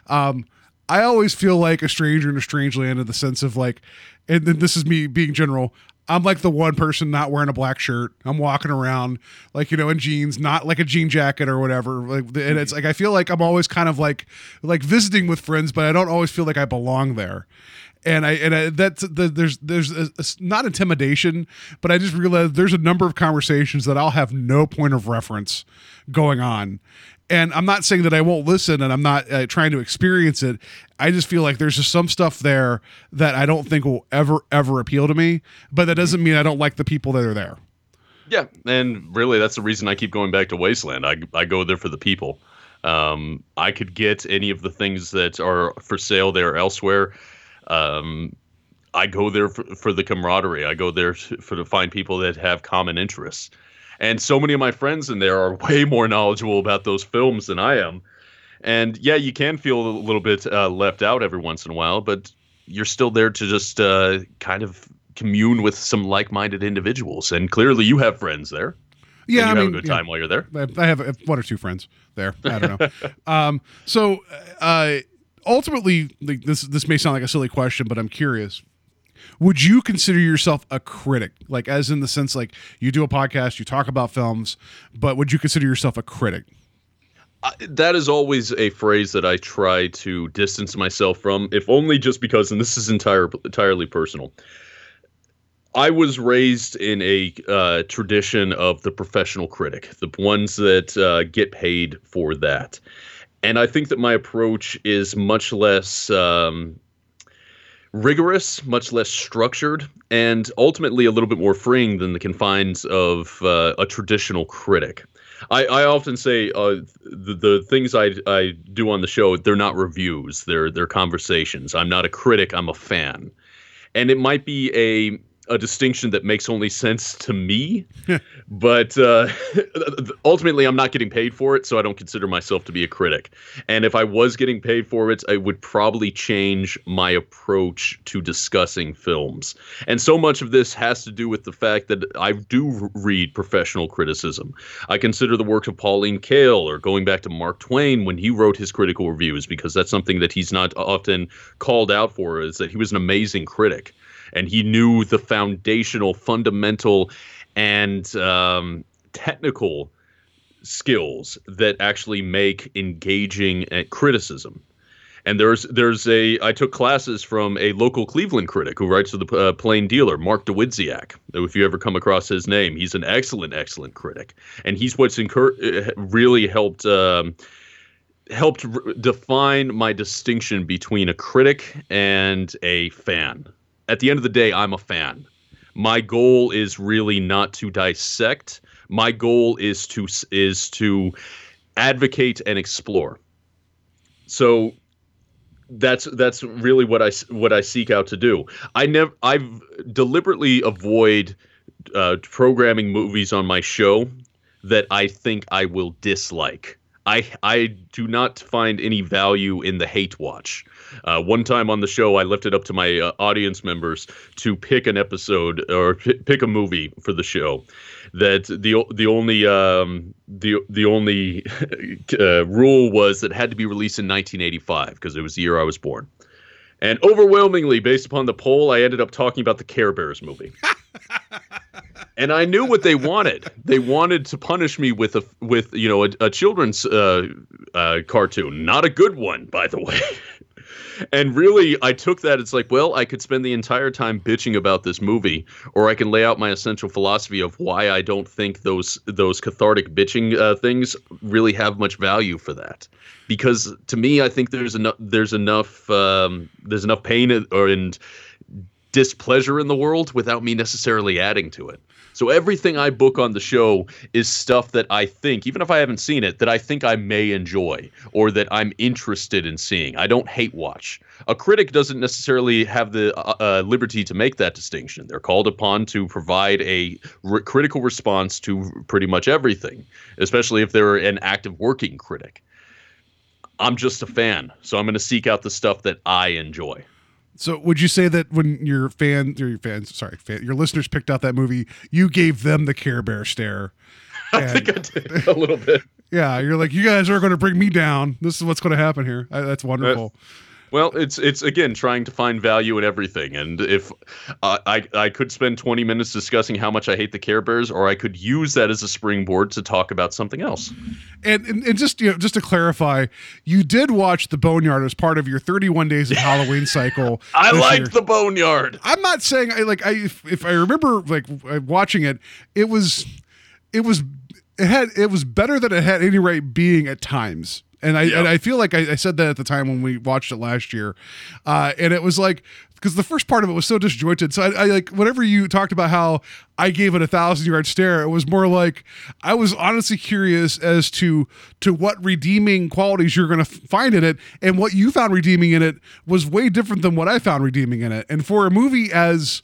Um, I always feel like a stranger in a strange land in the sense of like and then this is me being general. I'm like the one person not wearing a black shirt. I'm walking around like you know in jeans, not like a jean jacket or whatever. Like, and it's like I feel like I'm always kind of like like visiting with friends, but I don't always feel like I belong there. And I and I, that's the, there's there's a, a, not intimidation, but I just realized there's a number of conversations that I'll have no point of reference going on, and I'm not saying that I won't listen and I'm not uh, trying to experience it. I just feel like there's just some stuff there that I don't think will ever, ever appeal to me. But that doesn't mean I don't like the people that are there. Yeah. And really, that's the reason I keep going back to Wasteland. I, I go there for the people. Um, I could get any of the things that are for sale there elsewhere. Um, I go there for, for the camaraderie. I go there for to find people that have common interests. And so many of my friends in there are way more knowledgeable about those films than I am. And yeah, you can feel a little bit uh, left out every once in a while, but you're still there to just uh, kind of commune with some like-minded individuals. And clearly, you have friends there. Yeah, you I have mean, a good yeah. time while you're there. I have one or two friends there. I don't know. um, so, uh, ultimately, like, this this may sound like a silly question, but I'm curious would you consider yourself a critic like as in the sense like you do a podcast you talk about films but would you consider yourself a critic uh, that is always a phrase that I try to distance myself from, if only just because, and this is entire, entirely personal. I was raised in a uh, tradition of the professional critic, the ones that uh, get paid for that. And I think that my approach is much less um, rigorous, much less structured, and ultimately a little bit more freeing than the confines of uh, a traditional critic. I, I often say uh, the, the things I, I do on the show they're not reviews they're they're conversations I'm not a critic I'm a fan and it might be a a distinction that makes only sense to me. but uh, ultimately, I'm not getting paid for it, so I don't consider myself to be a critic. And if I was getting paid for it, I would probably change my approach to discussing films. And so much of this has to do with the fact that I do read professional criticism. I consider the work of Pauline Kael or going back to Mark Twain when he wrote his critical reviews, because that's something that he's not often called out for, is that he was an amazing critic and he knew the foundational, fundamental, and um, technical skills that actually make engaging at criticism. And there's there's a I took classes from a local Cleveland critic who writes for the uh, Plain Dealer, Mark Dawidziak. If you ever come across his name, he's an excellent, excellent critic, and he's what's incur- uh, really helped. Um, helped define my distinction between a critic and a fan at the end of the day, I'm a fan. My goal is really not to dissect. My goal is to is to advocate and explore. So that's that's really what I what I seek out to do. I never I've deliberately avoid uh, programming movies on my show that I think I will dislike. I I do not find any value in the hate watch. Uh, one time on the show, I left it up to my uh, audience members to pick an episode or p- pick a movie for the show. That the the only um, the the only uh, rule was that it had to be released in 1985 because it was the year I was born. And overwhelmingly, based upon the poll, I ended up talking about the Care Bears movie. and I knew what they wanted. They wanted to punish me with a with you know a, a children's uh, uh, cartoon, not a good one, by the way. And really, I took that. It's like, well, I could spend the entire time bitching about this movie, or I can lay out my essential philosophy of why I don't think those those cathartic bitching uh, things really have much value for that. Because to me, I think there's enough there's enough um, there's enough pain or and displeasure in the world without me necessarily adding to it. So everything I book on the show is stuff that I think, even if I haven't seen it, that I think I may enjoy or that I'm interested in seeing. I don't hate watch. A critic doesn't necessarily have the uh, uh liberty to make that distinction. They're called upon to provide a critical response to pretty much everything, especially if they're an active working critic. I'm just a fan, so I'm going to seek out the stuff that I enjoy. So would you say that when your fans or your fans, sorry, fan, your listeners picked out that movie, you gave them the Care Bear stare? I think I did a little bit. yeah, you're like, you guys are going to bring me down. This is what's going to happen here. I, that's wonderful. Uh, well, it's it's again trying to find value in everything, and if uh, I I could spend 20 minutes discussing how much I hate the Care Bears, or I could use that as a springboard to talk about something else. And and, and just you know just to clarify, you did watch the Boneyard as part of your 31 days of Halloween cycle. I liked the Boneyard. I'm not saying I like I if, if I remember like watching it, it was it was it had it was better than it had any right being at times and I and I feel like I, I, said that at the time when we watched it last year, uh, and it was like because the first part of it was so disjointed. So I, I, like whenever you talked about how I gave it a thousand yard stare, it was more like I was honestly curious as to to what redeeming qualities you're going to find in it, and what you found redeeming in it was way different than what I found redeeming in it. And for a movie as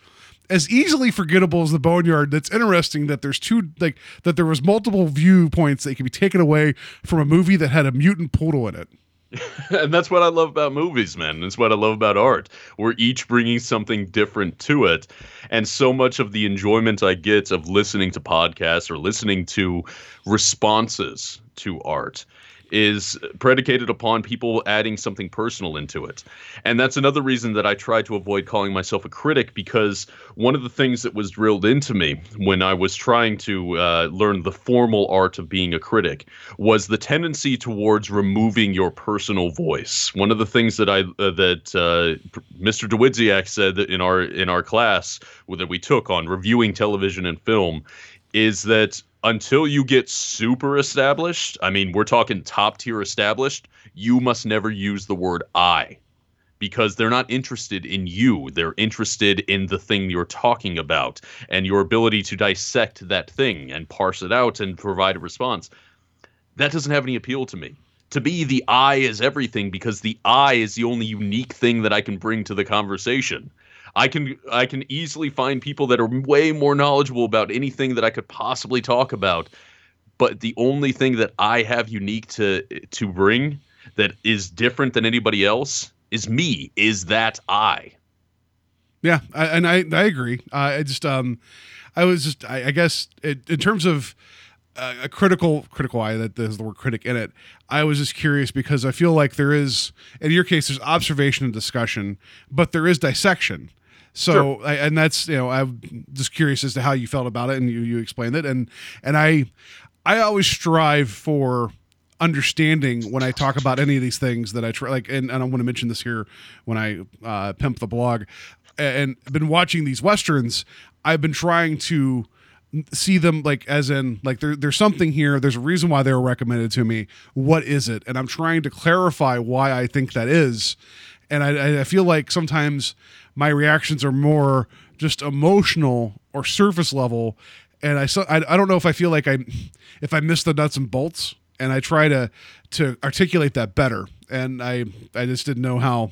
as easily forgettable as the boneyard that's interesting that there's two like that there was multiple viewpoints that can be taken away from a movie that had a mutant poodle in it and that's what I love about movies, man. That's what I love about art. We're each bringing something different to it. And so much of the enjoyment I get of listening to podcasts or listening to responses to art is predicated upon people adding something personal into it. And that's another reason that I try to avoid calling myself a critic because one of the things that was drilled into me when I was trying to uh, learn the formal art of being a critic was the tendency towards removing your personal voice. One of the things that I uh, that uh, Mr. Dawidziak said in our in our class that we took on reviewing television and film is that until you get super established, I mean, we're talking top tier established, you must never use the word I because they're not interested in you. They're interested in the thing you're talking about and your ability to dissect that thing and parse it out and provide a response. That doesn't have any appeal to me. To me, the I is everything because the I is the only unique thing that I can bring to the conversation. I can I can easily find people that are way more knowledgeable about anything that I could possibly talk about. But the only thing that I have unique to to bring that is different than anybody else is me. Is that I? Yeah, I, and I I agree. Uh, I just um, I was just I, I guess it, in terms of uh, a critical critical eye that there's the word critic in it. I was just curious because I feel like there is in your case there's observation and discussion, but there is dissection. So I, and that's you know I'm just curious as to how you felt about it and you you explained it. And and I I always strive for understanding when I talk about any of these things that I try like and, and I want to mention this here when I uh, pimp the blog. And I've been watching these westerns. I've been trying to see them like as in like there, there's something here. There's a reason why they were recommended to me. What is it? And i'm trying to clarify why i think that is. And i, I feel like sometimes my reactions are more just emotional or surface level and I, so I i don't know if i feel like i if i miss the nuts and bolts and i try to to articulate that better and i i just didn't know how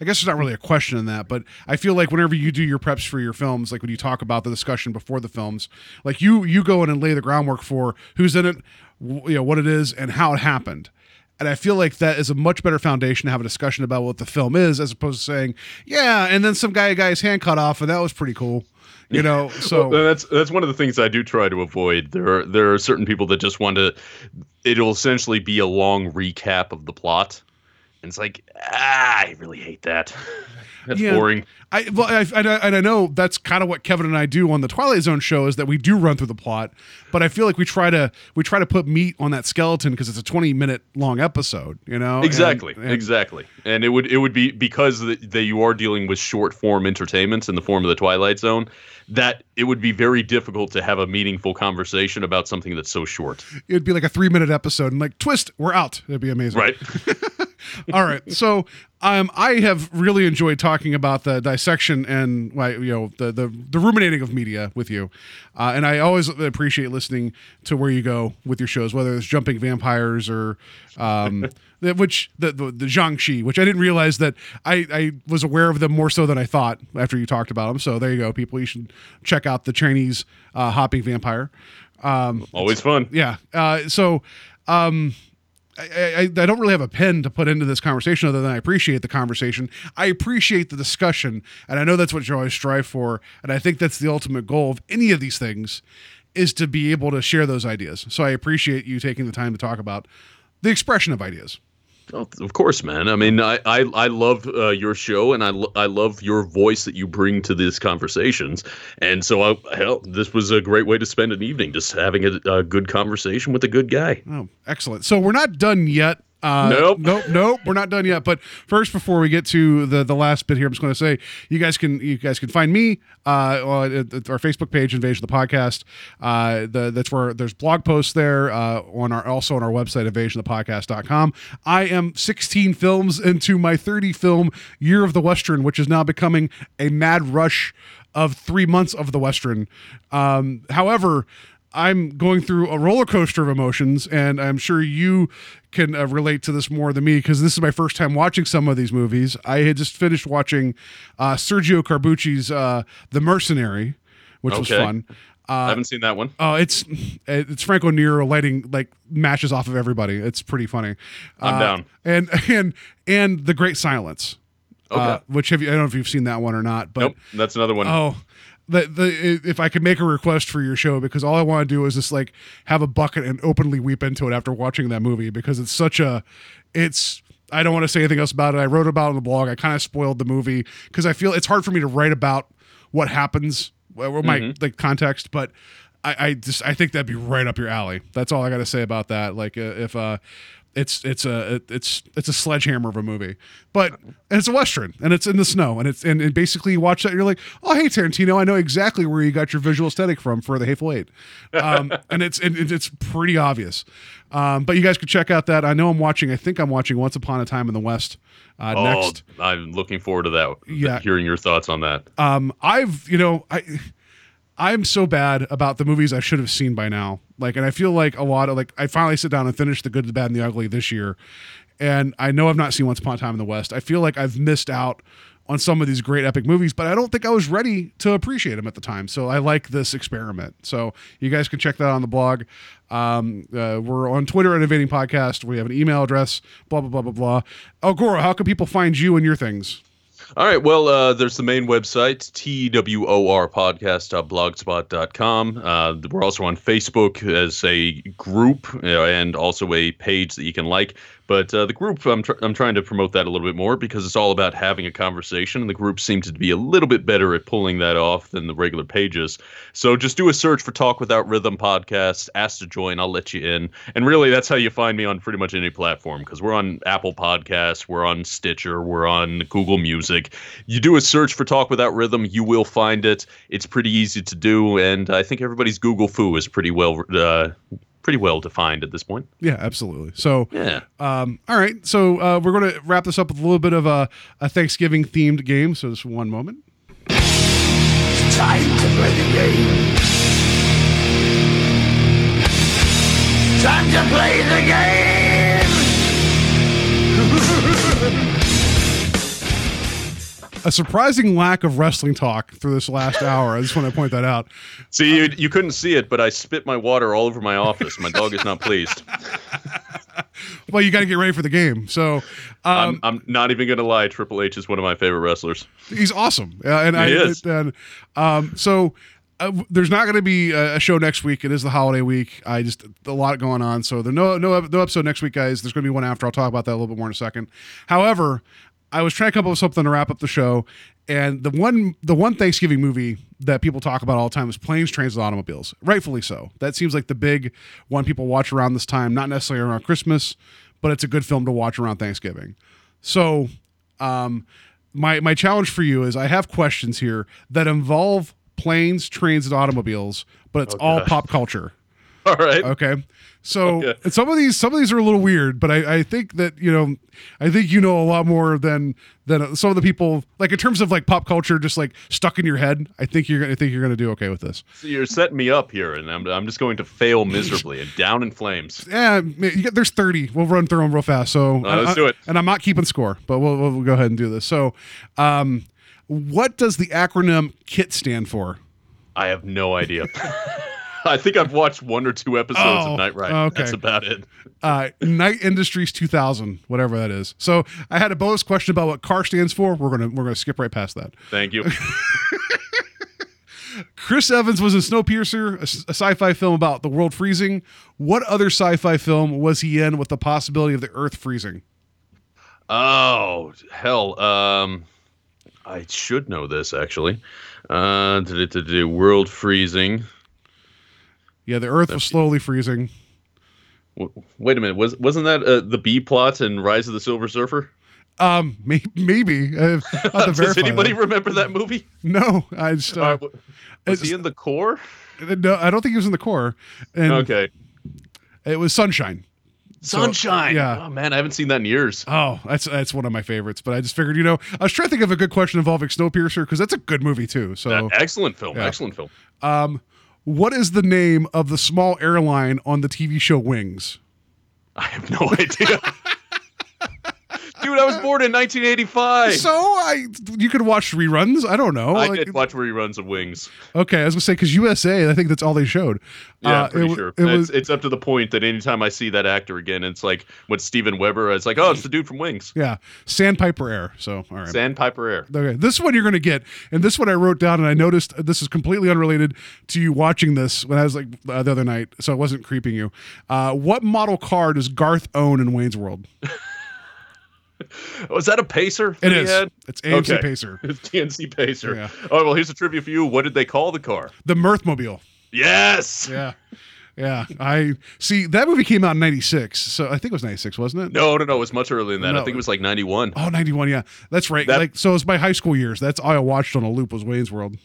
I guess there's not really a question in that, but I feel like whenever you do your preps for your films, like when you talk about the discussion before the films, like you you go in and lay the groundwork for who's in it, you know what it is, and how it happened. And I feel like that is a much better foundation to have a discussion about what the film is, as opposed to saying, "Yeah," and then some guy got his hand cut off, and that was pretty cool. You know, so Well, that's that's one of the things I do try to avoid. There are there are certain people that just want to. It'll essentially be a long recap of the plot, and it's like, ah, I really hate that. That's Yeah. boring. I well, I, and I and I know that's kind of what Kevin and I do on the Twilight Zone show is that we do run through the plot, but I feel like we try to we try to put meat on that skeleton because it's a twenty minute long episode, you know. Exactly, and- exactly. And it would it would be because that that you are dealing with short form entertainments in the form of the Twilight Zone, that it would be very difficult to have a meaningful conversation about something that's so short. It'd be like a three minute episode and like twist, we're out. It'd be amazing. Right. All right. So um, I have really enjoyed talking about the dissection and you know the, the the ruminating of media with you, uh, and I always appreciate listening to where you go with your shows, whether it's jumping vampires or um, which the the, the Jiangshi, which I didn't realize that I I was aware of them more so than I thought after you talked about them. So there you go, people. You should check out the Chinese uh, hopping vampire. Um, Always fun. yeah. Uh, so, um, I, I, I don't really have a pen to put into this conversation other than I appreciate the conversation. I appreciate the discussion, and I know that's what you always strive for. And I think that's the ultimate goal of any of these things is to be able to share those ideas. So I appreciate you taking the time to talk about the expression of ideas. Oh, of course, man. I mean, I I, I love uh, your show, and I lo- I love your voice that you bring to these conversations. And so, I, hell, this was a great way to spend an evening, just having a, a good conversation with a good guy. Oh, excellent. So we're not done yet. Uh, Nope. nope, nope. We're not done yet. But first, before we get to the the last bit here, I'm just going to say you guys can you guys can find me uh, on our Facebook page, Invasion of the Podcast. Uh, the, that's where there's blog posts there uh, on our also on our website, invasionofthepodcast.com. I am 16 films into my 30 film year of the Western, which is now becoming a mad rush of three months of the Western. Um, however. I'm going through a roller coaster of emotions, and I'm sure you can uh, relate to this more than me because this is my first time watching some of these movies. I had just finished watching uh, Sergio Corbucci's uh, The Mercenary, which was Okay. fun. I Uh, haven't seen that one. Oh, it's it's Franco Nero lighting like matches off of everybody. It's pretty funny. I'm Uh, down. And and and the Great Silence. Okay. Uh, which have you? I don't know if you've seen that one or not, but nope, that's another one. Oh, the the if I could make a request for your show because all I want to do is just like have a bucket and openly weep into it after watching that movie because it's such a it's I don't want to say anything else about it. I wrote about it on the blog. I kind of spoiled the movie because I feel it's hard for me to write about what happens or my like context, but I, I just I think that'd be right up your alley. That's all I got to say about that. Like uh, if uh it's it's a it's it's a sledgehammer of a movie, but it's a western and it's in the snow and it's and, and basically you watch that and you're like, oh hey Tarantino, I know exactly where you got your visual aesthetic from for the Hateful Eight, um, and it's and it's pretty obvious. Um, but you guys could check out that. I know I'm watching. I think I'm watching Once Upon a Time in the West uh, oh, next. I'm looking forward to that. Yeah. hearing your thoughts on that. Um, I've you know I. I'm so bad about the movies I should have seen by now. Like, and I feel like a lot of like I finally sit down and finish the Good, the Bad, and the Ugly this year, and I know I've not seen Once Upon a Time in the West. I feel like I've missed out on some of these great epic movies, but I don't think I was ready to appreciate them at the time. So I like this experiment. So you guys can check that on the blog. Um, uh, we're on Twitter at Invading Podcast. We have an email address, blah, blah, blah, blah, blah. Goro, how can people find you and your things? All right. Well, uh, there's the main website, tworpodcast.blogspot.com. Uh, we're also on Facebook as a group uh, and also a page that you can like. But uh, the group, I'm, tr- I'm trying to promote that a little bit more because it's all about having a conversation. And the group seems to be a little bit better at pulling that off than the regular pages. So just do a search for Talk Without Rhythm podcast. Ask to join. I'll let you in. And really, that's how you find me on pretty much any platform because we're on Apple Podcasts, we're on Stitcher, we're on Google Music. You do a search for Talk Without Rhythm, you will find it. It's pretty easy to do. And I think everybody's Google foo is pretty well. Uh, pretty well defined at this point. Yeah, absolutely. So, Yeah. um, all right. So uh, we're going to wrap this up with a little bit of a, a Thanksgiving themed game. So just one moment. Time to play the game. Time to play the game. A surprising lack of wrestling talk through this last hour. I just want to point that out. See, you, you couldn't see it, but I spit my water all over my office. My dog is not pleased. Well, you got to get ready for the game. So, um, I'm, I'm not even going to lie. Triple H is one of my favorite wrestlers. he's awesome. Uh, and I, is. and um, so uh, there's not going to be a, a show next week. It is the holiday week. I just a lot going on. So there's no no no episode next week, guys. There's going to be one after. I'll talk about that a little bit more in a second. However, I was trying to come up with something to wrap up the show, and the one the one Thanksgiving movie that people talk about all the time is Planes, Trains, and Automobiles. Rightfully so. That seems like the big one people watch around this time. Not necessarily around Christmas, but it's a good film to watch around Thanksgiving. So um, my my challenge for you is I have questions here that involve planes, trains, and automobiles, but it's all gosh. pop culture. All right. Okay. So Okay. some of these some of these are a little weird, but I, I think that you know I think you know a lot more than than some of the people like in terms of like pop culture just like stuck in your head. I think you're gonna I think you're gonna do okay with this. So you're setting me up here, and I'm, I'm just going to fail miserably and down in flames. Yeah, you get, there's 30. We'll run through them real fast. So let's I- do it. And I'm not keeping score, but we'll, we'll go ahead and do this. So, um, what does the acronym KIT stand for? I have no idea. I think I've watched one or two episodes Oh, of Knight Rider. okay. That's about it. Uh, Knight Industries 2000, whatever that is. So I had a bonus question about what car stands for. We're gonna we're gonna skip right past that. Thank you. Chris Evans was in Snowpiercer, a sci-fi film about the world freezing. What other sci-fi film was he in with the possibility of the Earth freezing? Oh hell. Um, I should know this actually. Uh, to to do world freezing. Yeah, the Earth was slowly freezing. W- Wait a minute. Was wasn't that uh, the B plot in Rise of the Silver Surfer? Um, may, maybe. Uh, I'll have to Does anybody that. remember that movie? No, I just uh, All right, w- was he in the core? no, I don't think he was in the core. And Okay. it was Sunshine. Sunshine. yeah. Oh man, I haven't seen that in years. Oh, that's that's one of my favorites. But I just figured, you know, I was trying to think of a good question involving Snowpiercer because that's a good movie too. So, Uh, excellent film. yeah. Excellent film. um, what is the name of the small airline on the TV show Wings? I have no idea. Dude, I was born in 1985. So I, you could watch reruns. I don't know. I Like, did watch reruns of Wings. Okay, I was gonna say because USA, I think that's all they showed. Yeah, Uh, I'm pretty it, sure. It it's, was it's up to the point that anytime I see that actor again, it's like with Steven Weber, it's like, oh, it's the dude from Wings. yeah, Sandpiper Air. So all right. Sandpiper Air. Okay, this one you're going to get, and this one I wrote down, and I noticed this is completely unrelated to you watching this when I was like uh, the other night, so I wasn't creeping you. Uh, what model car does Garth own in Wayne's World? Was that a Pacer? It that he is. had? It's AMC Okay. Pacer, It's TNC Pacer. Yeah. Oh, well, here's a trivia for you. What did they call the car? the Mirthmobile. Yes. Yeah, yeah. I see that movie came out in '96, so I think it was '96, wasn't it? No, no, no. It was much earlier than that. No. I think it was like 91. Oh, 91, yeah, that's right. That- like, so it was my high school years. That's all I watched on a loop was Wayne's World.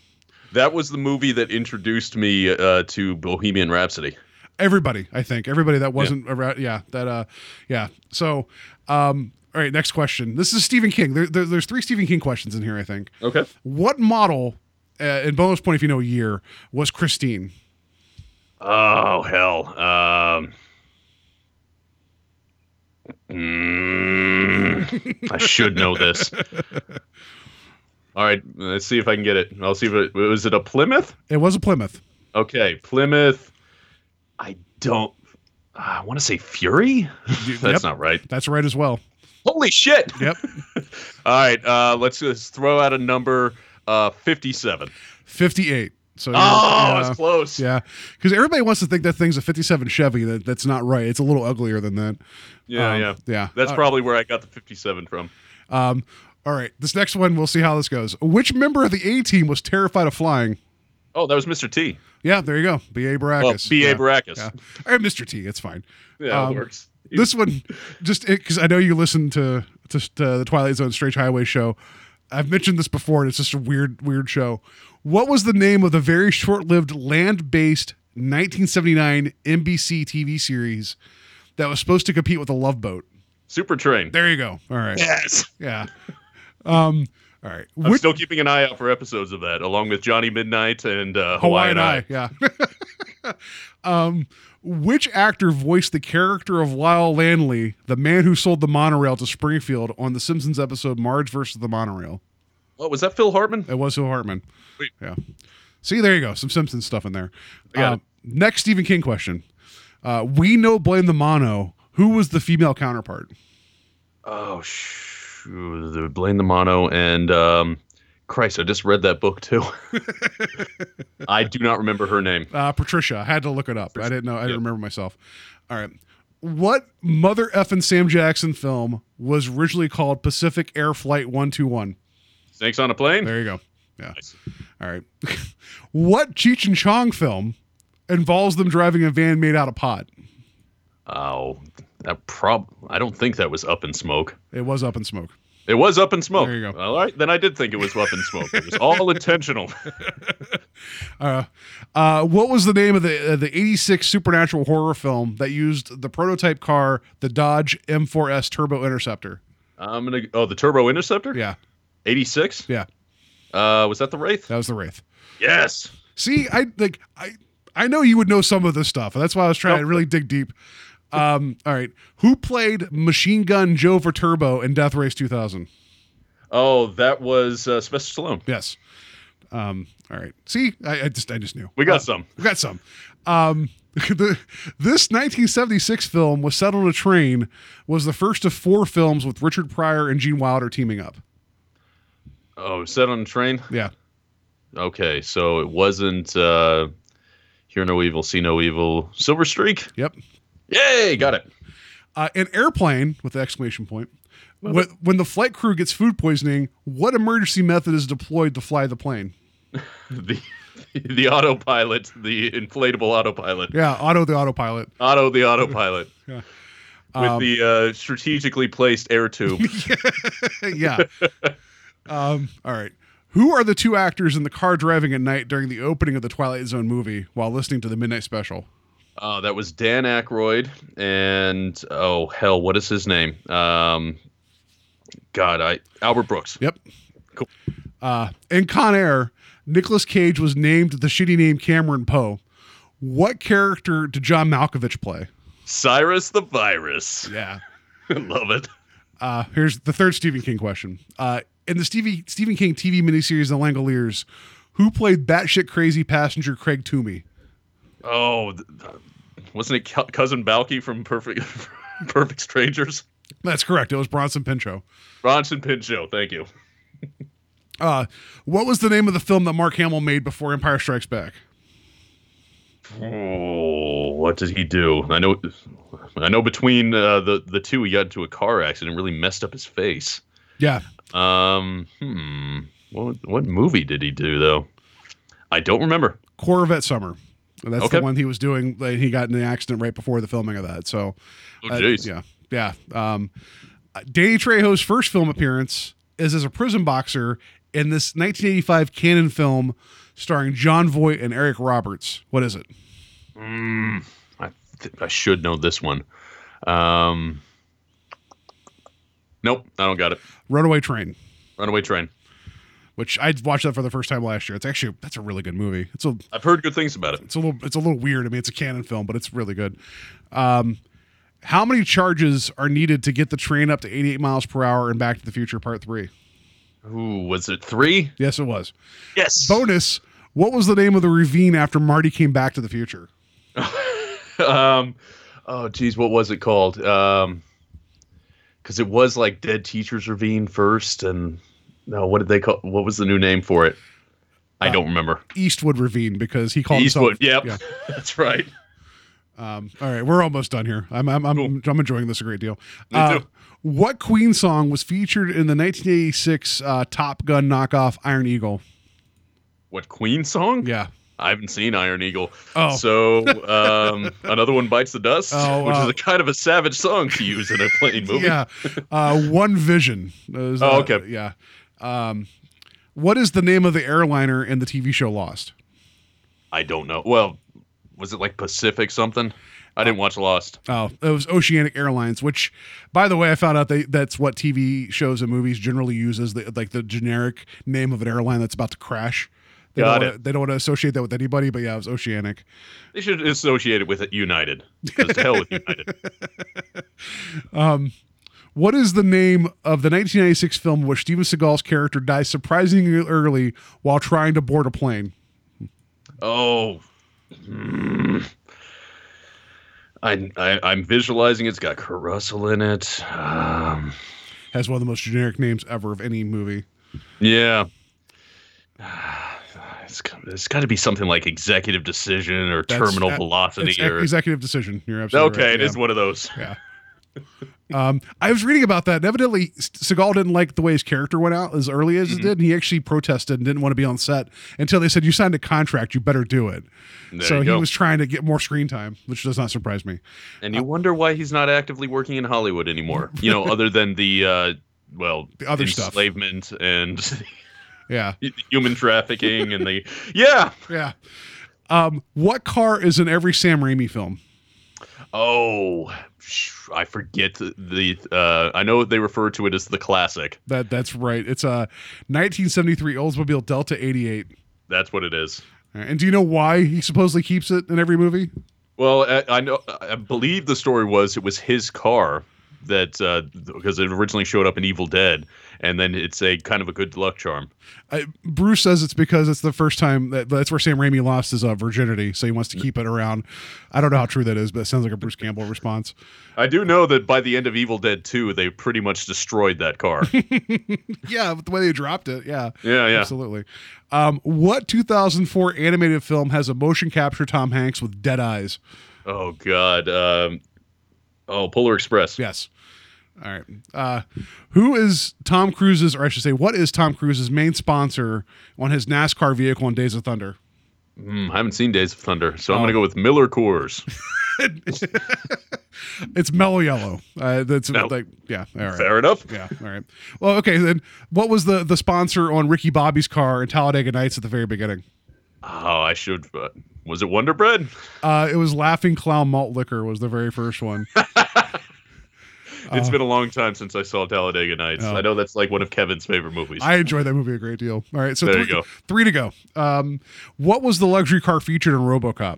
That was the movie that introduced me uh, to Bohemian Rhapsody. everybody i think everybody that wasn't around yeah that uh yeah so um all right next question this is stephen king there, there, there's three stephen king questions in here i think Okay. what model uh, and bonus point if you know a year was christine Oh hell. Um. mm, I should know this. All right, let's see if I can get it. I'll see if it was it a Plymouth. It was a Plymouth. Okay, Plymouth. I don't. I want to say Fury. That's Yep. not right. That's right as well. Holy shit! Yep. All right, uh, let's just throw out a number. Uh, fifty-seven. 58. So Oh, yeah, it's close. yeah, because everybody wants to think that thing's a '57 Chevy. That that's not right. It's a little uglier than that. Yeah, Um, yeah, yeah. That's Uh, probably where I got the fifty-seven from. Um, all right, this next one, we'll see how this goes. Which member of the A team was terrified of flying? Oh, that was Mr. T. Yeah, there you go. B.A. Baracus. Well, B.A. Yeah, Baracus. Yeah. All right, Mr. T. It's fine. Yeah, Um, it works. This one, just because I know you listen to, to to the Twilight Zone Strange Highway show. I've mentioned this before, and it's just a weird, weird show. What was the name of the very short-lived land-based 1979 NBC TV series that was supposed to compete with the Love Boat? Super Train. There you go. All right. Yes. Yeah. Um. All right. I'm Which, still keeping an eye out for episodes of that, along with Johnny Midnight and uh, Hawaiian Hawaiian, Eye. Eye. Yeah. um, which actor voiced the character of Lyle Lanley, the man who sold the monorail to Springfield on the Simpsons episode Marge versus the Monorail? What was that Phil Hartman? It was Phil Hartman. Sweet. Yeah. See, there you go. Some Simpsons stuff in there. Uh, next Stephen King question. Uh, we know Blaine the Mono. Who was the female counterpart? Oh. The Blaine the Mono and um, Christ, I just read that book too. I do not remember her name. Uh, Patricia. I had to look it up. I didn't know. I didn't Yep. remember myself. All right. What Mother effing Sam Jackson film was originally called Pacific Air Flight 121? Snakes on a plane. There you go. Yeah. Nice. All right. what Cheech and Chong film involves them driving a van made out of pot? Oh, that prob. I don't think that was Up in Smoke. It was Up in Smoke. It was Up in Smoke. There you go. All right, then I did think it was Up in Smoke. It was all intentional. Uh, uh, what was the name of the uh, the 86 supernatural horror film that used the prototype car, the Dodge M4S Turbo Interceptor? I'm gonna. Oh, the Turbo Interceptor. Yeah. 86. Yeah. Uh, was that the Wraith? That was the Wraith. Yes. See, I like I I know you would know some of this stuff. and That's why I was trying to really dig deep. Um, all right. Who played Machine Gun Joe Viterbo in Death Race 2000? Oh, that was uh, Sylvester Stallone. Yes. Um, all right. See, I, I just I just knew. We got some. We got some. Um, the, this 1976 film was set on a train was the first of four films with Richard Pryor and Gene Wilder teaming up. Oh, set on a train. Yeah. Okay, so it wasn't uh, Hear No Evil, See No Evil, Silver Streak. Yep. Yay, got it. Uh, an airplane with the exclamation point. When, when the flight crew gets food poisoning, what emergency method is deployed to fly the plane? The the autopilot, the inflatable autopilot, Yeah, auto the autopilot. auto the autopilot. Yeah. With Um, the uh, strategically placed air tube. yeah. um, all right. Who are the two actors in the car driving at night during the opening of the Twilight Zone movie while listening to the Midnight Special? Uh, that was Dan Aykroyd and oh hell, what is his name? Um, God, I Albert Brooks. Yep. Cool. Uh, in Con Air, Nicolas Cage was named the shitty name Cameron Poe. What character did John Malkovich play? Cyrus the Virus. Yeah. I love it. Uh, here's the third Stephen King question. Uh, in the Stevie, Stephen King TV miniseries The Langoliers, who played batshit crazy passenger Craig Toomey? Oh, th- wasn't it Cou- cousin Balky from Perfect Perfect Strangers? That's correct. It was Bronson Pinchot. Bronson Pinchot. Thank you. Uh, what was the name of the film that Mark Hamill made before Empire Strikes Back? Oh, what did he do? I know, I know. Between uh, the the two, he got into a car accident, and really messed up his face. Yeah. Um, hmm. What what movie did he do though? I don't remember. Corvette Summer. That's Okay. the one he was doing. like, He got in an accident right before the filming of that. So, Oh, uh, yeah, yeah. Um, Danny Trejo's first film appearance is as a prison boxer in this 1985 Cannon film starring Jon Voight and Eric Roberts. What is it? Mm, I th- I should know this one. Um, nope, I don't got it. Runaway Train. Runaway Train. Which I watched that for the first time last year. It's actually that's a really good movie. It's a I've heard good things about it. it's a little it's a little weird. I mean, it's a Cannon film, but it's really good. Um, how many charges are needed to get the train up to 88 miles per hour in Back to the Future Part Three? Ooh, was it three? Yes, it was. Yes. Bonus. What was the name of the ravine after Marty came back to the future? um, oh, geez, what was it called? Um, because it was like Dead Teachers Ravine first, and no, what did they call? What was the new name for it? I don't remember. Eastwood Ravine because he called it Eastwood. himself. Yep, Yeah. that's right. Um, all right, we're almost done here. I'm I'm I'm, I'm enjoying this a great deal. Me Uh, too. what Queen song was featured in the 1986 uh, Top Gun knockoff Iron Eagle? What Queen song? Yeah. I haven't seen Iron Eagle. Oh. So um, another one bites the dust, Oh, which uh, is a kind of a savage song to use in a plane movie. Yeah. Uh, One Vision. is, Oh, uh, okay. Yeah. Um, what is the name of the airliner in the TV show Lost? I don't know. Well, was it like Pacific something? I didn't watch Lost. Oh, it was Oceanic Airlines, which, by the way, I found out they, that's what TV shows and movies generally use as the like the generic name of an airline that's about to crash. They Got don't it. Wanna, they don't want to associate that with anybody, but yeah, it was Oceanic. They should associate it with United. Because hell with United. What is the name of the 1996 film where Steven Seagal's character dies surprisingly early while trying to board a plane? Oh. Hmm. I, I I'm visualizing it's got Kurt Russell in it. Um, Has one of the most generic names ever of any movie. yeah. It's, it's got to be something like executive decision or That's- terminal velocity or executive decision. You're absolutely okay, right. it yeah. is one of those. Yeah. um, I was reading about that. And evidently, Seagal didn't like the way his character went out as early as Mm-hmm. it did. And he actually protested and didn't want to be on set until they said, "You signed a contract. You better do it." There so he go. was trying to get more screen time, which does not surprise me. And you wonder why he's not actively working in Hollywood anymore. You know, other than the uh, well, The other stuff. enslavement and Yeah, human trafficking and the yeah. yeah. Um, what car is in every Sam Raimi film? Oh, I forget the, uh, I know they refer to it as the classic. That that's right. It's a 1973 Oldsmobile Delta 88. That's what it is. Right, And do you know why he supposedly keeps it in every movie? Well, I, I know. I believe the story was it was his car that uh, because it originally showed up in Evil Dead, and then it's a kind of a good luck charm. I, Bruce says it's because it's the first time that that's where Sam Raimi lost his uh, virginity, so he wants to keep it around. I don't know how true that is, but it sounds like a Bruce Campbell response. I do know that by the end of Evil Dead 2, they pretty much destroyed that car. Yeah, the way they dropped it, yeah, Yeah, yeah. absolutely. Um, what 2004 animated film has a motion capture Tom Hanks with dead eyes? oh God. Um, oh, Polar Express. Yes. All right. Uh, who is Tom Cruise's, or I should say, what is Tom Cruise's main sponsor on his NASCAR vehicle in Days of Thunder? Hmm, I haven't seen Days of Thunder, so I'm Oh. gonna go with Miller Coors. It's Mellow Yellow. Uh, that's No. like, yeah. All right. Fair enough. Yeah. All right. Well, okay. Then what was the the sponsor on Ricky Bobby's car in Talladega Nights at the very beginning? Oh, I should. Uh, was it Wonder Bread? Uh, it was Laughing Clown Malt Liquor was the very first one. It's been a long time since I saw Talladega Nights. Oh. I know that's like one of Kevin's favorite movies. I enjoyed that movie a great deal. All right. So There three, you go. three to go. Um, what was the luxury car featured in RoboCop?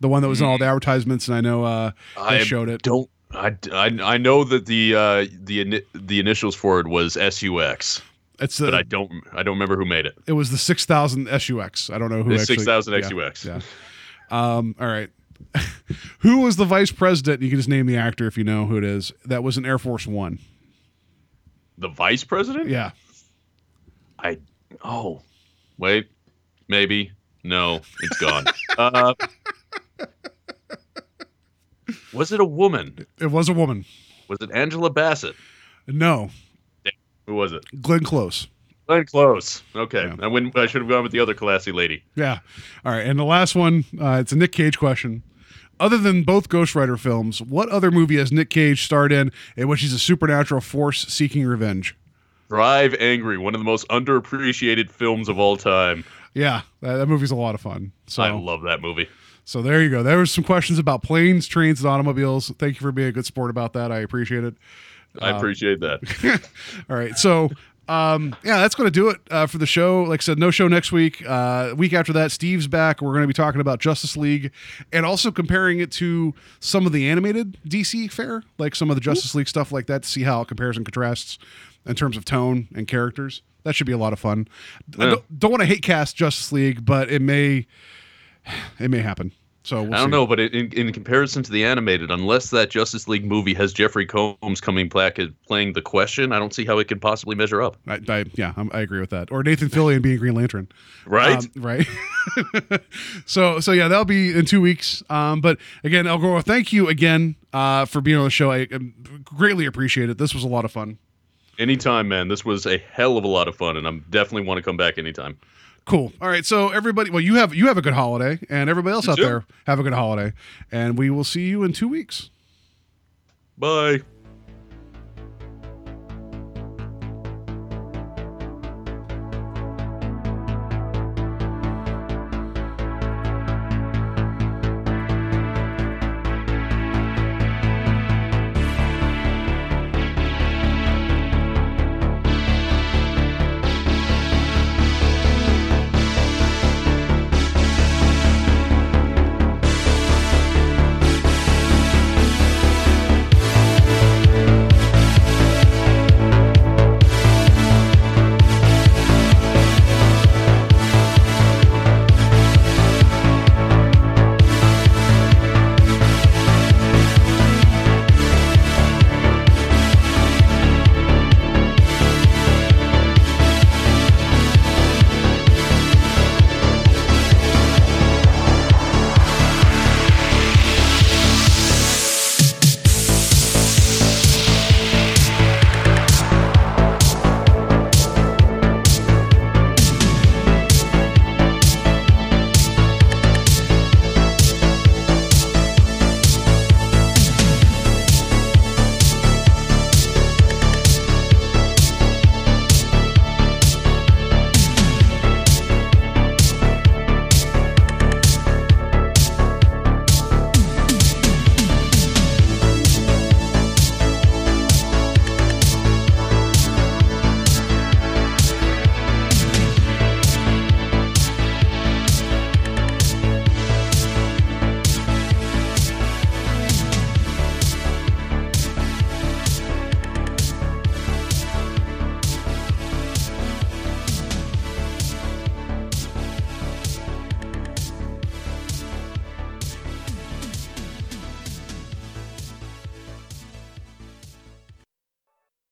The one that was in all the advertisements, and I know uh, they Hmm. I showed it. Don't. I, I, I know that the uh, the the initials for it was SUX, It's the but I don't I don't remember who made it. it was the six thousand SUX. I don't know who The actually 6000 yeah, XUX. Yeah. Um. All right. who was the vice president? You can just name the actor if you know who it is. That was an Air Force One. The vice president? Yeah. I oh wait maybe no it's gone. uh, was it a woman? It was a woman. Was it Angela Bassett? No, Who was it? Glenn Close. Glenn Close. Okay, Yeah. I wouldn't. I should have gone with the other classy lady. Yeah. All right. And the last one, uh, it's a Nick Cage question. Other than both Ghost Rider films, what other movie has Nick Cage starred in in which he's a supernatural force seeking revenge? Drive Angry, one of the most underappreciated films of all time. Yeah, that, that movie's a lot of fun. So, I love that movie. so there you go. There were some questions about planes, trains, and automobiles. Thank you for being a good sport about that. I appreciate it. I appreciate that. All right. So, um, yeah, that's going to do it uh, for the show. Like I said, no show next week. Uh, week after that, Steve's back. We're going to be talking about Justice League and also comparing it to some of the animated DC fare, like some of the Justice League stuff like that, to see how it compares and contrasts. in terms of tone and characters. That should be a lot of fun. I don't, don't want to hate cast Justice League, but it may it may happen. So we'll I don't see. know, but in, in comparison to the animated, unless that Justice League movie has Jeffrey Combs coming back and playing the question, I don't see how it could possibly measure up. I, I, yeah, I'm, I agree with that. Or Nathan Fillion being Green Lantern. Right? Um, right. so so yeah, that'll be in two weeks. Um, but again, El Goro, thank you again uh, for being on the show. I, um, greatly appreciate it. This was a lot of fun. anytime, man. This was a hell of a lot of fun, and I'm definitely want to come back anytime. Cool. All right. So everybody, well, you have you have a good holiday, and everybody else out too. there have a good holiday, and we will see you in two weeks. Bye.